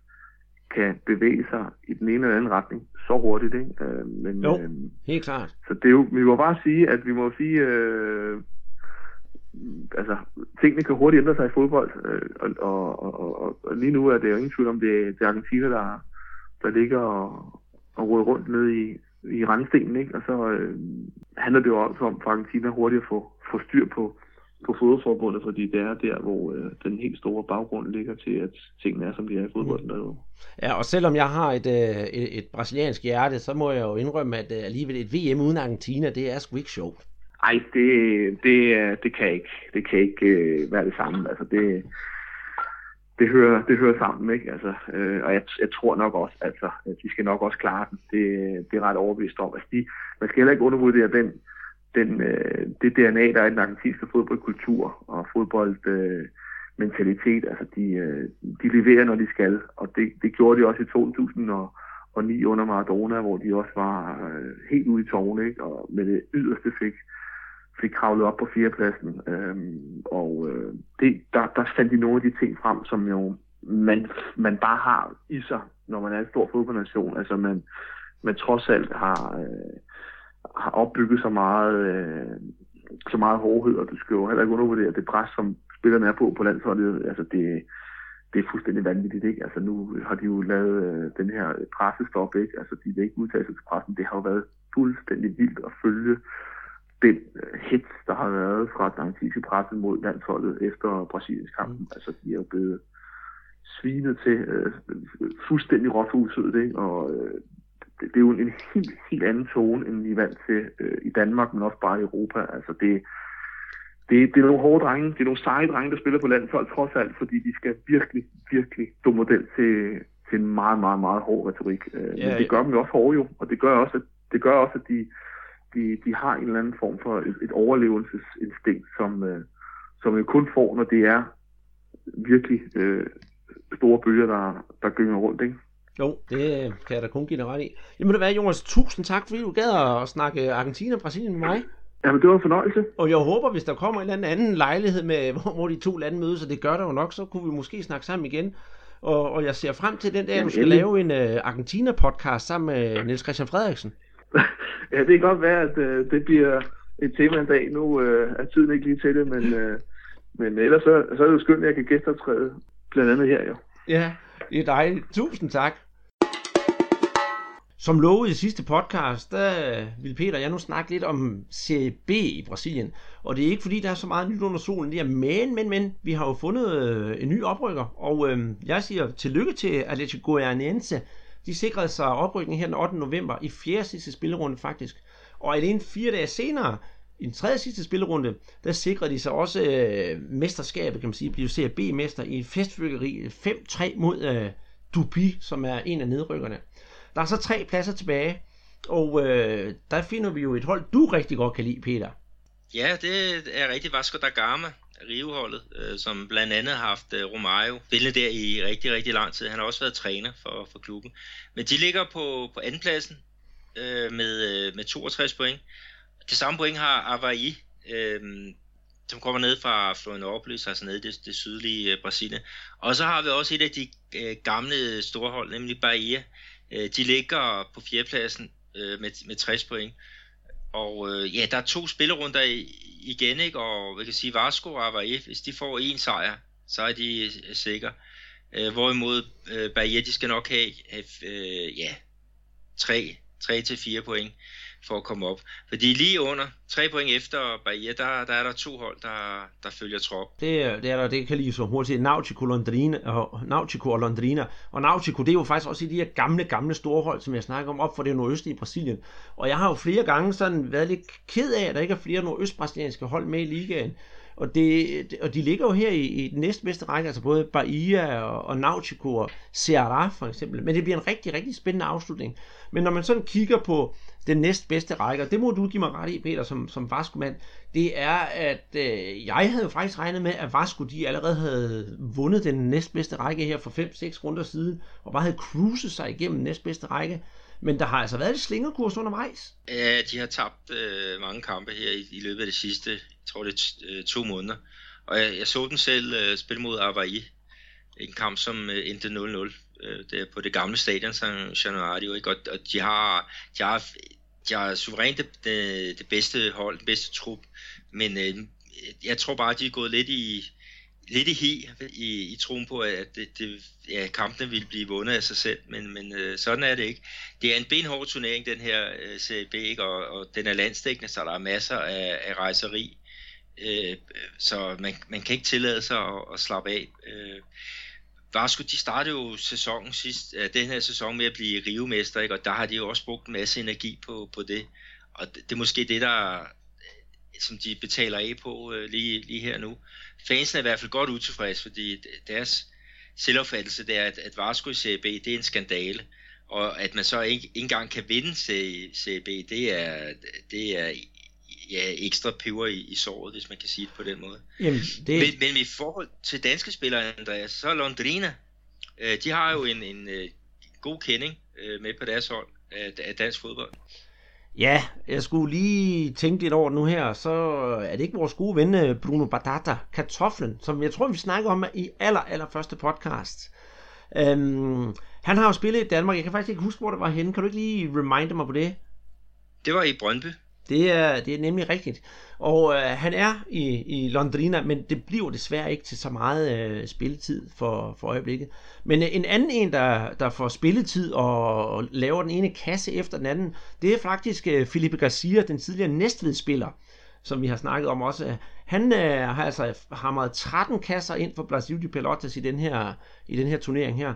kan bevæge sig i den ene eller anden retning så hurtigt. Ikke? Øh, men, jo, øh, helt klart. Så det er jo, vi må bare sige, at vi må sige, øh, altså, tingene kan hurtigt ændre sig i fodbold, øh, og, og, og, og, og lige nu er det jo ingen tvivl om, det, det er Argentina, der, der ligger og, og råder rundt nede i, i randstenen, ikke? og så øh, handler det jo også om for Argentina hurtigt at få, få styr på, på fodboldforbundet, fordi det er der, hvor øh, den helt store baggrund ligger til, at tingene er, som de er i fodbolden. Mm. Ja, og selvom jeg har et, øh, et, et brasiliansk hjerte, så må jeg jo indrømme, at øh, alligevel et VM uden Argentina, det er sgu ikke sjovt. Ej, det, det, det kan ikke, det kan ikke øh, være det samme. Altså, det, det hører, det hører sammen, ikke? Altså, øh, og jeg, jeg tror nok også, altså, at de skal nok også klare den. Det, det er ret overbevist om. Altså, de, man skal heller ikke undervurdere den, den, øh, det DNA, der er i den argentinske fodboldkultur og fodbold, øh, mentalitet. Altså, de, øh, de leverer, når de skal, og det, det gjorde de også i 2009 under Maradona, hvor de også var øh, helt ude i tårne, ikke? og med det yderste fik, fik kravlet op på fjerdepladsen. Øhm, og øh, det, der, der fandt de nogle af de ting frem, som jo man, man bare har i sig, når man er en stor fodboldnation. Altså man, man trods alt har, øh, har opbygget så meget, øh, så meget hårdhed, og du skal jo heller ikke undervurdere det pres, som spillerne er på på landsholdet. Altså det, det er fuldstændig vanvittigt, ikke? Altså nu har de jo lavet øh, den her pressestop, ikke? Altså de vil ikke udtale sig til pressen. Det har jo været fuldstændig vildt at følge den øh, hits, der har været fra den antiske presse mod landsholdet efter Brasiliens kampen. Mm. Altså de er jo blevet svinet til øh, fuldstændig rådhuset, ikke? Og øh, det, det er jo en helt, helt anden tone, end vi er vant til øh, i Danmark, men også bare i Europa. Altså det, det, det er nogle hårde drenge, det er nogle seje drenge, der spiller på landshold trods alt, fordi de skal virkelig, virkelig stå model til, til en meget, meget, meget hård retorik. Øh, ja, men det gør dem jo også hårde jo, og det gør også, at, det gør også, at de, de, de har en eller anden form for et, et overlevelsesinstinkt, som, øh, som jo kun får, når det er virkelig øh, store bølger, der, der gynger rundt, ikke? Jo, det kan jeg da kun give dig ret i. Jamen det var, Jonas, tusind tak, fordi du gad at snakke Argentina og Brasilien med mig. Jamen, det var en fornøjelse. Og jeg håber, hvis der kommer en eller anden lejlighed, med, hvor, de to lande mødes, og det gør der jo nok, så kunne vi måske snakke sammen igen. Og, og jeg ser frem til den dag, Jamen, du skal endelig. lave en uh, Argentina-podcast sammen med Niels Christian Frederiksen. ja, det kan godt være, at uh, det bliver et tema en dag. Nu uh, er tiden ikke lige til det, men, uh, men ellers så, så er det jo skønt, at jeg kan gæsteoptræde, blandt andet her jo. Ja, det er dejligt. Tusind tak. Som lovet i sidste podcast, der vil Peter og jeg nu snakke lidt om Serie B i Brasilien. Og det er ikke fordi, der er så meget nyt under solen der, men, men, men, vi har jo fundet øh, en ny oprykker. Og øh, jeg siger tillykke til Atletico Goianiense. De sikrede sig oprykning her den 8. november i fjerde sidste spillerunde faktisk. Og alene fire dage senere, i den tredje sidste spillerunde, der sikrede de sig også øh, mesterskabet, kan man sige, blev Serie B-mester i et festfyrkeri 5-3 mod øh, Dupi, som er en af nedrykkerne. Der er så tre pladser tilbage, og øh, der finder vi jo et hold, du rigtig godt kan lide, Peter. Ja, det er rigtig Vasco da Gama, Rio-holdet, øh, som blandt andet har haft øh, Romario spillet der i rigtig, rigtig lang tid. Han har også været træner for, for klubben. Men de ligger på, på andenpladsen øh, med, øh, med 62 point. Det samme point har Avaí, øh, som kommer ned fra Florianópolis, altså ned i det, det sydlige øh, Brasilien. Og så har vi også et af de øh, gamle store hold, nemlig Bahia, Øh, de ligger på fjerdepladsen øh, med, med 60 point. Og øh, ja, der er to spillerunder igen, ikke? og vi kan sige, Vasco og Avaif, hvis de får en sejr, så er de øh, sikre. Øh, hvorimod øh, Bahia, de skal nok have, have øh, ja, 3, 3 til 4 point for at komme op. Fordi lige under, tre point efter Bahia, der, der er der to hold, der, der følger trop. Det, det er der, det kan lige så hurtigt Nautico, Londrina, og, Nautico og Londrina. Og Nautico, det er jo faktisk også i de her gamle, gamle store hold, som jeg snakker om, op for det nordøstlige Brasilien. Og jeg har jo flere gange sådan været lidt ked af, at der ikke er flere nordøstbrasilianske hold med i ligaen. Og, det, og de ligger jo her i, i den næstbedste række, altså både Bahia og, og Nautico og Ceará for eksempel. Men det bliver en rigtig, rigtig spændende afslutning. Men når man sådan kigger på den næstbedste række, og det må du give mig ret i, Peter, som, som Vasco-mand, det er, at øh, jeg havde jo faktisk regnet med, at Vasco de allerede havde vundet den næstbedste række her for 5-6 runder siden, og bare havde cruiset sig igennem næstbedste række. Men der har altså været et slingerkurs undervejs. Ja, de har tabt øh, mange kampe her i, i løbet af de sidste, jeg tror det er øh, to måneder. Og jeg, jeg så den selv øh, spille mod Avaí. En kamp, som øh, endte 0-0 øh, der på det gamle stadion, som Januario. Ikke? Og, og de har, de har, de har suverænt det, det, det bedste hold, den bedste trup. Men øh, jeg tror bare, de er gået lidt i, lidt i hi i, i troen på, at det, det, ja, kampene ville blive vundet af sig selv, men, men øh, sådan er det ikke. Det er en benhård turnering, den her øh, Serie B, ikke? Og, og den er landstækkende, så der er masser af, af rejseri, øh, så man, man kan ikke tillade sig at, at slappe af. Øh, Vasco, de startede jo sæsonen sidst, øh, den her sæson med at blive rivemester, ikke? og der har de jo også brugt en masse energi på, på det. Og det, det er måske det, der øh, som de betaler af på øh, lige, lige her nu. Fansen er i hvert fald godt utilfreds, fordi deres selvopfattelse det er, at, at Varsko i CB, det er en skandale. Og at man så ikke, ikke engang kan vinde CB, det er, det er ja, ekstra peber i, i såret, hvis man kan sige det på den måde. Jamen, det... Men, men i forhold til danske spillere, Andreas, så Londrina, øh, de har jo en, en øh, god kending øh, med på deres hold af, af dansk fodbold. Ja, jeg skulle lige tænke lidt over nu her, så er det ikke vores gode ven øh, Bruno Batata, kartoflen, som jeg tror, vi snakker om i aller, aller første podcast. Øhm, han har jo spillet i Danmark, jeg kan faktisk ikke huske, hvor det var henne. Kan du ikke lige reminde mig på det? Det var i Brøndby. Det er, det er nemlig rigtigt. Og øh, han er i, i Londrina, men det bliver desværre ikke til så meget øh, spilletid for, for øjeblikket. Men øh, en anden en, der, der får spilletid og, og laver den ene kasse efter den anden, det er faktisk øh, Felipe Garcia, den tidligere Næstved-spiller, som vi har snakket om også. Han øh, har altså hamret 13 kasser ind for Brasil de Pelotas i den her, i den her turnering her.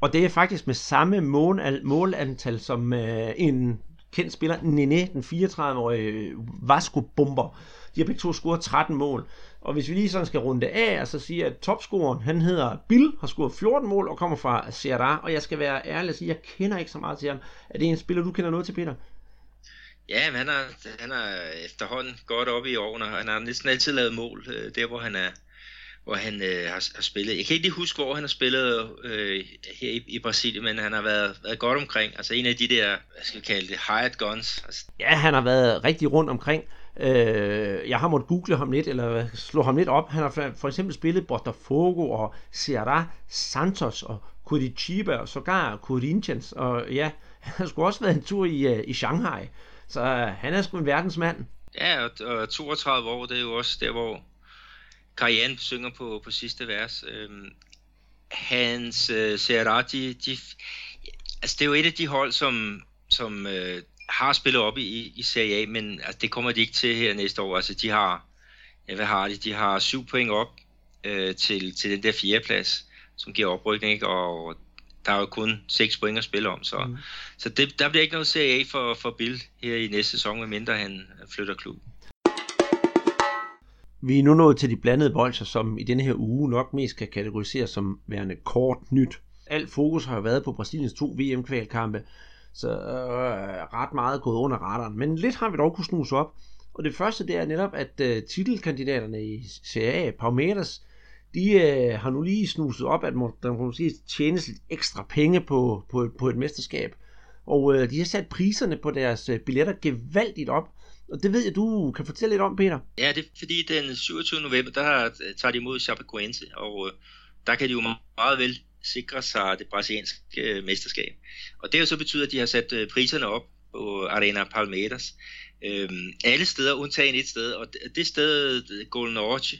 Og det er faktisk med samme mål, målantal som øh, en kendt spiller, Nene, den 34-årige Vasco-bomber. De har begge to scoret 13 mål. Og hvis vi lige sådan skal runde af, og så sige, at topscoren, han hedder Bill, har scoret 14 mål og kommer fra Serra, Og jeg skal være ærlig og sige, at jeg kender ikke så meget til ham. Er det en spiller, du kender noget til, Peter? Ja, men han er, han er efterhånden godt oppe i årene. Han har næsten altid lavet mål, øh, der hvor han er hvor han øh, har, har spillet. Jeg kan ikke lige huske, hvor han har spillet øh, her i, i Brasilien, men han har været, været godt omkring. Altså en af de der, hvad skal vi kalde det, hired guns. Altså. Ja, han har været rigtig rundt omkring. Øh, jeg har måttet google ham lidt, eller slå ham lidt op. Han har for eksempel spillet Botafogo og Ceará, Santos og Curitiba og sågar Corinthians. Og ja, han har sgu også været en tur i, uh, i Shanghai. Så uh, han er sgu en verdensmand. Ja, og, og 32 år, det er jo også der, hvor Karian synger på, på sidste vers. Øhm, hans øh, Serra, de, de, altså det er jo et af de hold, som, som øh, har spillet op i, i Serie A, men altså, det kommer de ikke til her næste år. Altså de har, ja, hvad har de? De har syv point op øh, til, til den der fjerdeplads, som giver oprykning, ikke? og der er jo kun seks point at spille om, så, mm. så det, der bliver ikke noget Serie A for, for Bill her i næste sæson, medmindre han flytter klubben. Vi er nu nået til de blandede bolcher, som i denne her uge nok mest kan kategoriseres som værende kort nyt. Alt fokus har været på Brasiliens to VM-kvalkampe, så øh, ret meget gået under radaren. Men lidt har vi dog kunne snuse op. Og det første det er netop, at øh, titelkandidaterne i Serie A, Palmeiras, de øh, har nu lige snuset op, at der må sige, tjenes lidt ekstra penge på, på, på et mesterskab. Og øh, de har sat priserne på deres øh, billetter gevaldigt op. Og det ved jeg, du kan fortælle lidt om, Peter. Ja, det er fordi den 27. november, der tager de imod Chapecoense, og øh, der kan de jo meget vel sikre sig det brasilianske øh, mesterskab. Og det har så betydet, at de har sat øh, priserne op på Arena Palmeiras. Øhm, alle steder, undtagen et sted, og det sted, Golden Orche,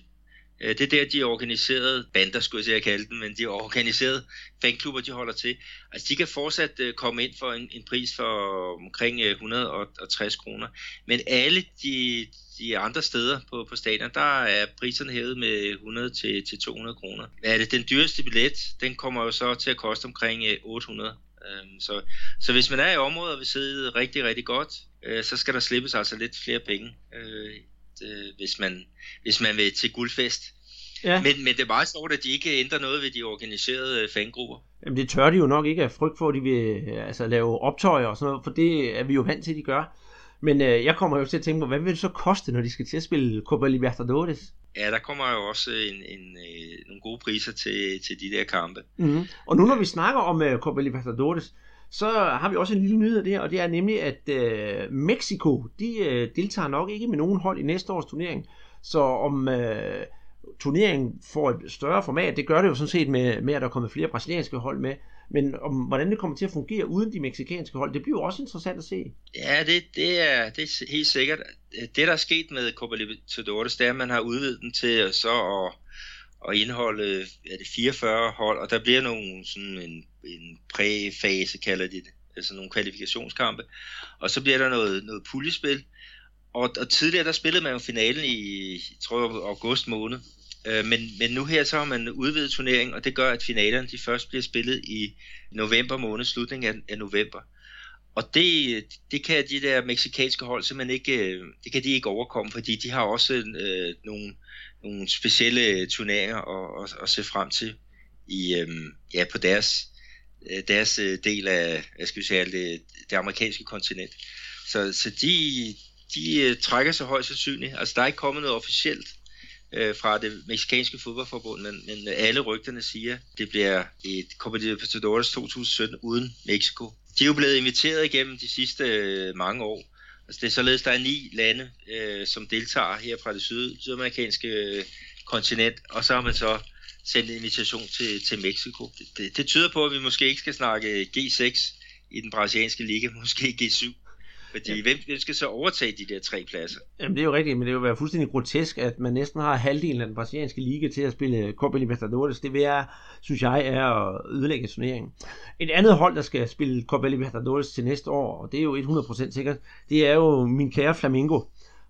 Øh, det er der, de organiserede bander, skulle jeg kalde dem, men de organiserede fanklubber, de holder til. Altså, de kan fortsat øh, komme ind for en, en pris for omkring øh, 160 kroner. Men alle de, de andre steder på, på stadion, der er priserne hævet med 100 til, til 200 kroner. Er det den dyreste billet, den kommer jo så til at koste omkring 800. Øhm, så, så hvis man er i området og vil sidde rigtig, rigtig godt, så skal der slippes altså lidt flere penge øh, hvis, man, hvis man vil til guldfest. Ja. Men, men det er meget sjovt, at de ikke ændrer noget ved de organiserede øh, fangrupper. Jamen det tør de jo nok ikke af frygt for, at de vil altså, lave optøjer og sådan noget, for det er vi jo vant til, at de gør. Men øh, jeg kommer jo til at tænke på, hvad vil det så koste, når de skal til at spille Copa Libertadores? Ja, der kommer jo også en, en, øh, nogle gode priser til, til de der kampe. Mm-hmm. Og nu når vi snakker om uh, Copa Libertadores, så har vi også en lille nyhed der, og det er nemlig, at øh, Mexico, de øh, deltager nok ikke med nogen hold i næste års turnering. Så om øh, turneringen får et større format, det gør det jo sådan set med, med at der kommer flere brasilianske hold med. Men om hvordan det kommer til at fungere uden de meksikanske hold, det bliver jo også interessant at se. Ja, det, det, er, det er helt sikkert. Det, der er sket med Copa Libertadores, det er, at man har udvidet den til så at at indeholde er det 44 hold, og der bliver nogle sådan en, en præfase, kalder de det, altså nogle kvalifikationskampe, og så bliver der noget, noget puljespil, og, og tidligere der spillede man jo finalen i, jeg tror jeg, august måned, øh, men, men nu her så har man udvidet turneringen, og det gør, at finalerne de først bliver spillet i november måned, slutningen af, af november. Og det, det kan de der meksikanske hold simpelthen ikke, øh, det kan de ikke overkomme, fordi de har også øh, nogle nogle specielle øh, turneringer at, at, at se frem til i øhm, ja på deres øh, deres øh, del af jeg skal sige det, det amerikanske kontinent. Så, så de de trækker sig højst sandsynligt. Altså, der er ikke kommet noget officielt øh, fra det meksikanske fodboldforbund, men, men alle rygterne siger, det bliver et Copa Libertadores 2017 uden Mexico. De er jo blevet inviteret igennem de sidste øh, mange år. Altså, det er således, der er ni lande, øh, som deltager her fra det syd, sydamerikanske øh, kontinent, og så har man så sendt en invitation til, til Mexico. Det, det, det tyder på, at vi måske ikke skal snakke G6 i den brasilianske liga, måske G7. Fordi ja. hvem, hvem skal så overtage de der tre pladser? Jamen det er jo rigtigt, men det vil være fuldstændig grotesk, at man næsten har halvdelen af den brasilianske liga til at spille Copa Libertadores. Det vil jeg, synes jeg, er at ødelægge turneringen. Et andet hold, der skal spille Copa Libertadores til næste år, og det er jo 100% sikkert, det er jo min kære Flamingo.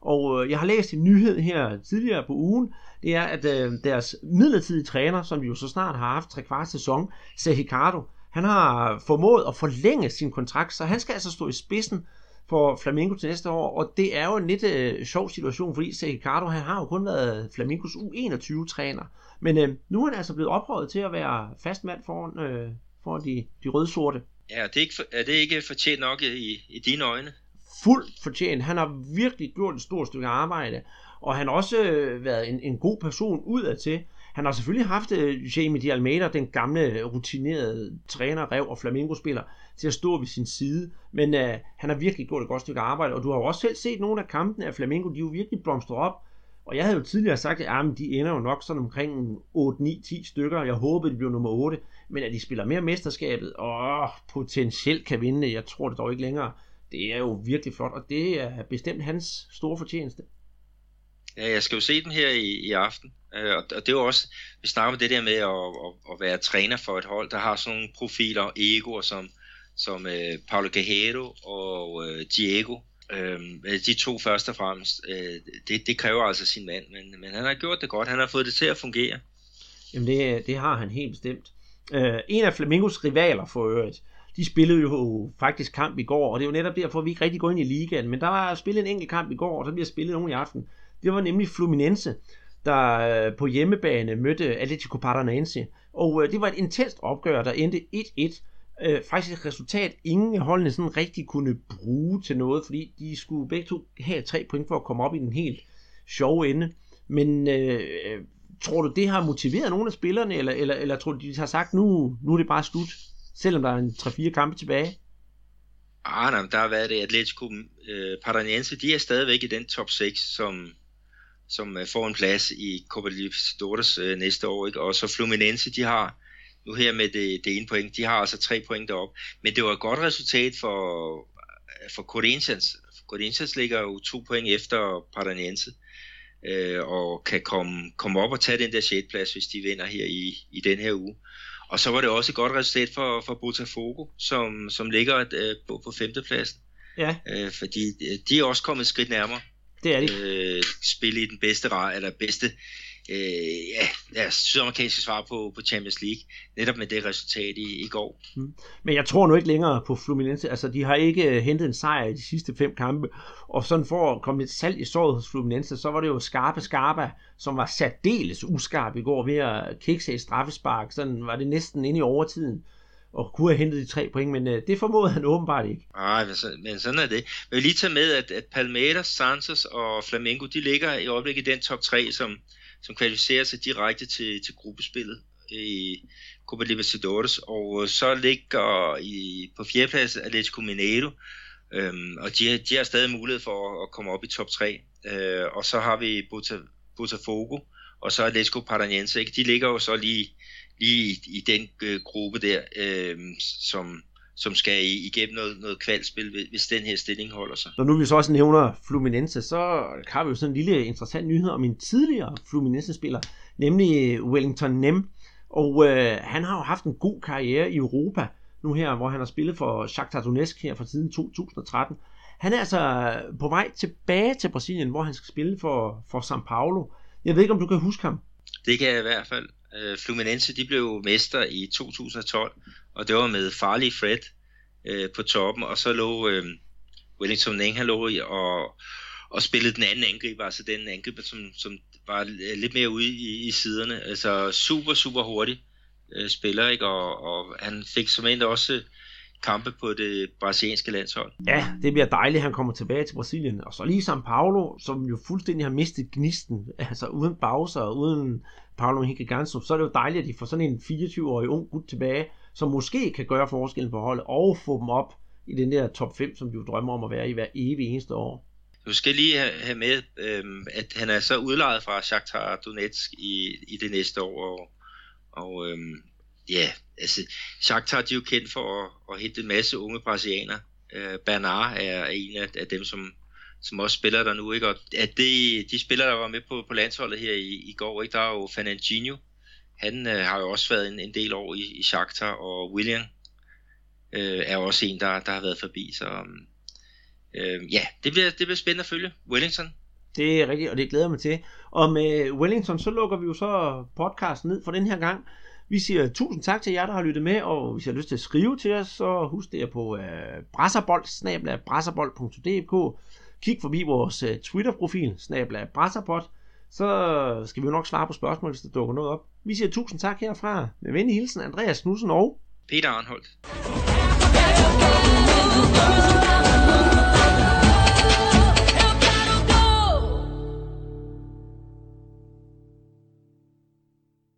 Og øh, jeg har læst en nyhed her tidligere på ugen, det er, at øh, deres midlertidige træner, som vi jo så snart har haft tre kvart sæson, Sergicardo, han har formået at forlænge sin kontrakt, så han skal altså stå i spidsen for Flamengo til næste år, og det er jo en lidt øh, sjov situation, fordi Sergio han har jo kun været Flamengos U21-træner, men øh, nu er han altså blevet ophøjet til at være fastmand foran, øh, foran de, de røde-sorte. Ja, er det ikke, er det ikke fortjent nok i, i dine øjne? Fuldt fortjent. Han har virkelig gjort et stort stykke arbejde, og han har også øh, været en, en god person udad til. Han har selvfølgelig haft øh, Jamie de Almeida, den gamle rutinerede træner, rev og flamingospiller, til at stå ved sin side. Men øh, han har virkelig gjort et godt stykke arbejde, og du har jo også selv set nogle af kampene af Flamingo, de er jo virkelig blomstret op. Og jeg havde jo tidligere sagt, at jamen, de ender jo nok sådan omkring 8-9-10 stykker. Jeg håbede, de blev nummer 8. Men at de spiller mere mesterskabet, og potentielt kan vinde, jeg tror det dog ikke længere. Det er jo virkelig flot, og det er bestemt hans store fortjeneste. Ja, jeg skal jo se den her i, i aften. Øh, og, og det er jo også, vi snakker om det der med at, at, at være træner for et hold, der har sådan nogle profiler, egoer som, som øh, Paulo Guerrero og øh, Diego. Øh, de to først og fremmest, Øh, det, det kræver altså sin mand, men, men han har gjort det godt, han har fået det til at fungere. Jamen det, det har han helt bestemt. Øh, en af Flamingos rivaler for øvrigt, de spillede jo faktisk kamp i går, og det er jo netop derfor, at vi ikke rigtig går ind i ligaen, men der var spillet en enkelt kamp i går, og så bliver spillet nogen i aften. Det var nemlig Fluminense, der øh, på hjemmebane mødte Atletico Paranaense. Og øh, det var et intenst opgør, der endte 1-1. Øh, faktisk et resultat, ingen af holdene sådan rigtig kunne bruge til noget, fordi de skulle begge to have tre point for at komme op i den helt sjove ende. Men øh, tror du, det har motiveret nogle af spillerne, eller, eller, eller tror du, de har sagt, nu, nu er det bare slut, selvom der er en 3-4 kampe tilbage? Ah, nej, der har været det. Atletico øh, Paranaense, de er stadigvæk i den top 6, som, som øh, får en plads i Copa Libertadores øh, næste år. Ikke? Og så Fluminense, de har nu her med det, det ene point, de har altså tre point derop. Men det var et godt resultat for, for Corinthians. Corinthians ligger jo to point efter Paranense, øh, og kan komme, komme op og tage den der 6. plads, hvis de vinder her i, i den her uge. Og så var det også et godt resultat for, for Botafogo, som, som ligger øh, på, på femtepladsen. Ja. Øh, fordi øh, de er også kommet et skridt nærmere. Det er de. Øh, spille i den bedste rej, eller bedste øh, ja, ja, sydamerikanske svar på, på Champions League, netop med det resultat i, i går. Mm. Men jeg tror nu ikke længere på Fluminense, altså de har ikke øh, hentet en sejr i de sidste fem kampe, og sådan for at komme lidt salg i såret hos Fluminense, så var det jo Skarpe Skarpa, som var særdeles uskarp i går ved at kikse i straffespark, sådan var det næsten inde i overtiden og kunne have hentet de tre point, men øh, det formåede han åbenbart ikke. Nej, men, men sådan er det. Men lige tage med, at, at Palmeiras, Santos og Flamengo, de ligger i øjeblikket i den top 3, som, som kvalificerer sig direkte til, til gruppespillet i Copa Libertadores, og øh, så ligger i, på fjerdeplads Atletico Mineiro, øhm, og de, de har stadig mulighed for at komme op i top 3. Øh, og så har vi Botafogo, og så Atletico Paranaense, ikke? de ligger jo så lige lige i, i den øh, gruppe der, øh, som, som skal igennem noget, noget kvalspil, hvis den her stilling holder sig. Når nu vi så også nævner Fluminense, så har vi jo sådan en lille interessant nyhed om en tidligere Fluminense-spiller, nemlig Wellington Nem. Og øh, han har jo haft en god karriere i Europa, nu her, hvor han har spillet for Shakhtar Donetsk her fra siden 2013. Han er altså på vej tilbage til Brasilien, hvor han skal spille for, for São Paulo. Jeg ved ikke, om du kan huske ham? Det kan jeg i hvert fald. Øh, Fluminense de blev mester i 2012, og det var med farlig Fred øh, på toppen, og så lå øh, Wellington Neng, han lå i og, og spillede den anden angriber, altså den angriber, som, som var øh, lidt mere ude i, i siderne. Altså super, super hurtig øh, spiller, ikke? Og, og han fik som endda også kampe på det brasilianske landshold. Ja, det bliver dejligt, at han kommer tilbage til Brasilien. Og så lige São Paulo, som jo fuldstændig har mistet gnisten, altså uden Bauser og uden Paulo Henrique Ganso, så er det jo dejligt, at de får sådan en 24-årig ung gut tilbage, som måske kan gøre forskellen på holdet og få dem op i den der top 5, som de jo drømmer om at være i hver evig eneste år. Du skal lige have med, øhm, at han er så udlejet fra Shakhtar Donetsk i, i det næste år, og, og øhm, ja, altså Shakhtar de er jo kendt for at, at hente en masse unge brasilianere. Øh, Bernard er en af, af dem, som, som også spiller der nu, ikke? Og at det, de spillere, der var med på, på landsholdet her i, i går, ikke? Der er jo Fernandinho, han øh, har jo også været en, en del år i, i Shakhtar, og William øh, er også en, der, der har været forbi, så um, øh, ja, det bliver, det bliver spændende at følge. Wellington. Det er rigtigt, og det glæder jeg mig til. Og med Wellington, så lukker vi jo så podcasten ned for den her gang. Vi siger tusind tak til jer, der har lyttet med, og hvis I har lyst til at skrive til os, så husk det på øh, brasserbold, snabla brasserbold.dk. Kig forbi vores øh, Twitter-profil, snabla brasserbold. Så skal vi jo nok svare på spørgsmål, hvis der dukker noget op. Vi siger tusind tak herfra. Med venlig hilsen, Andreas Knudsen og Peter Arnholdt.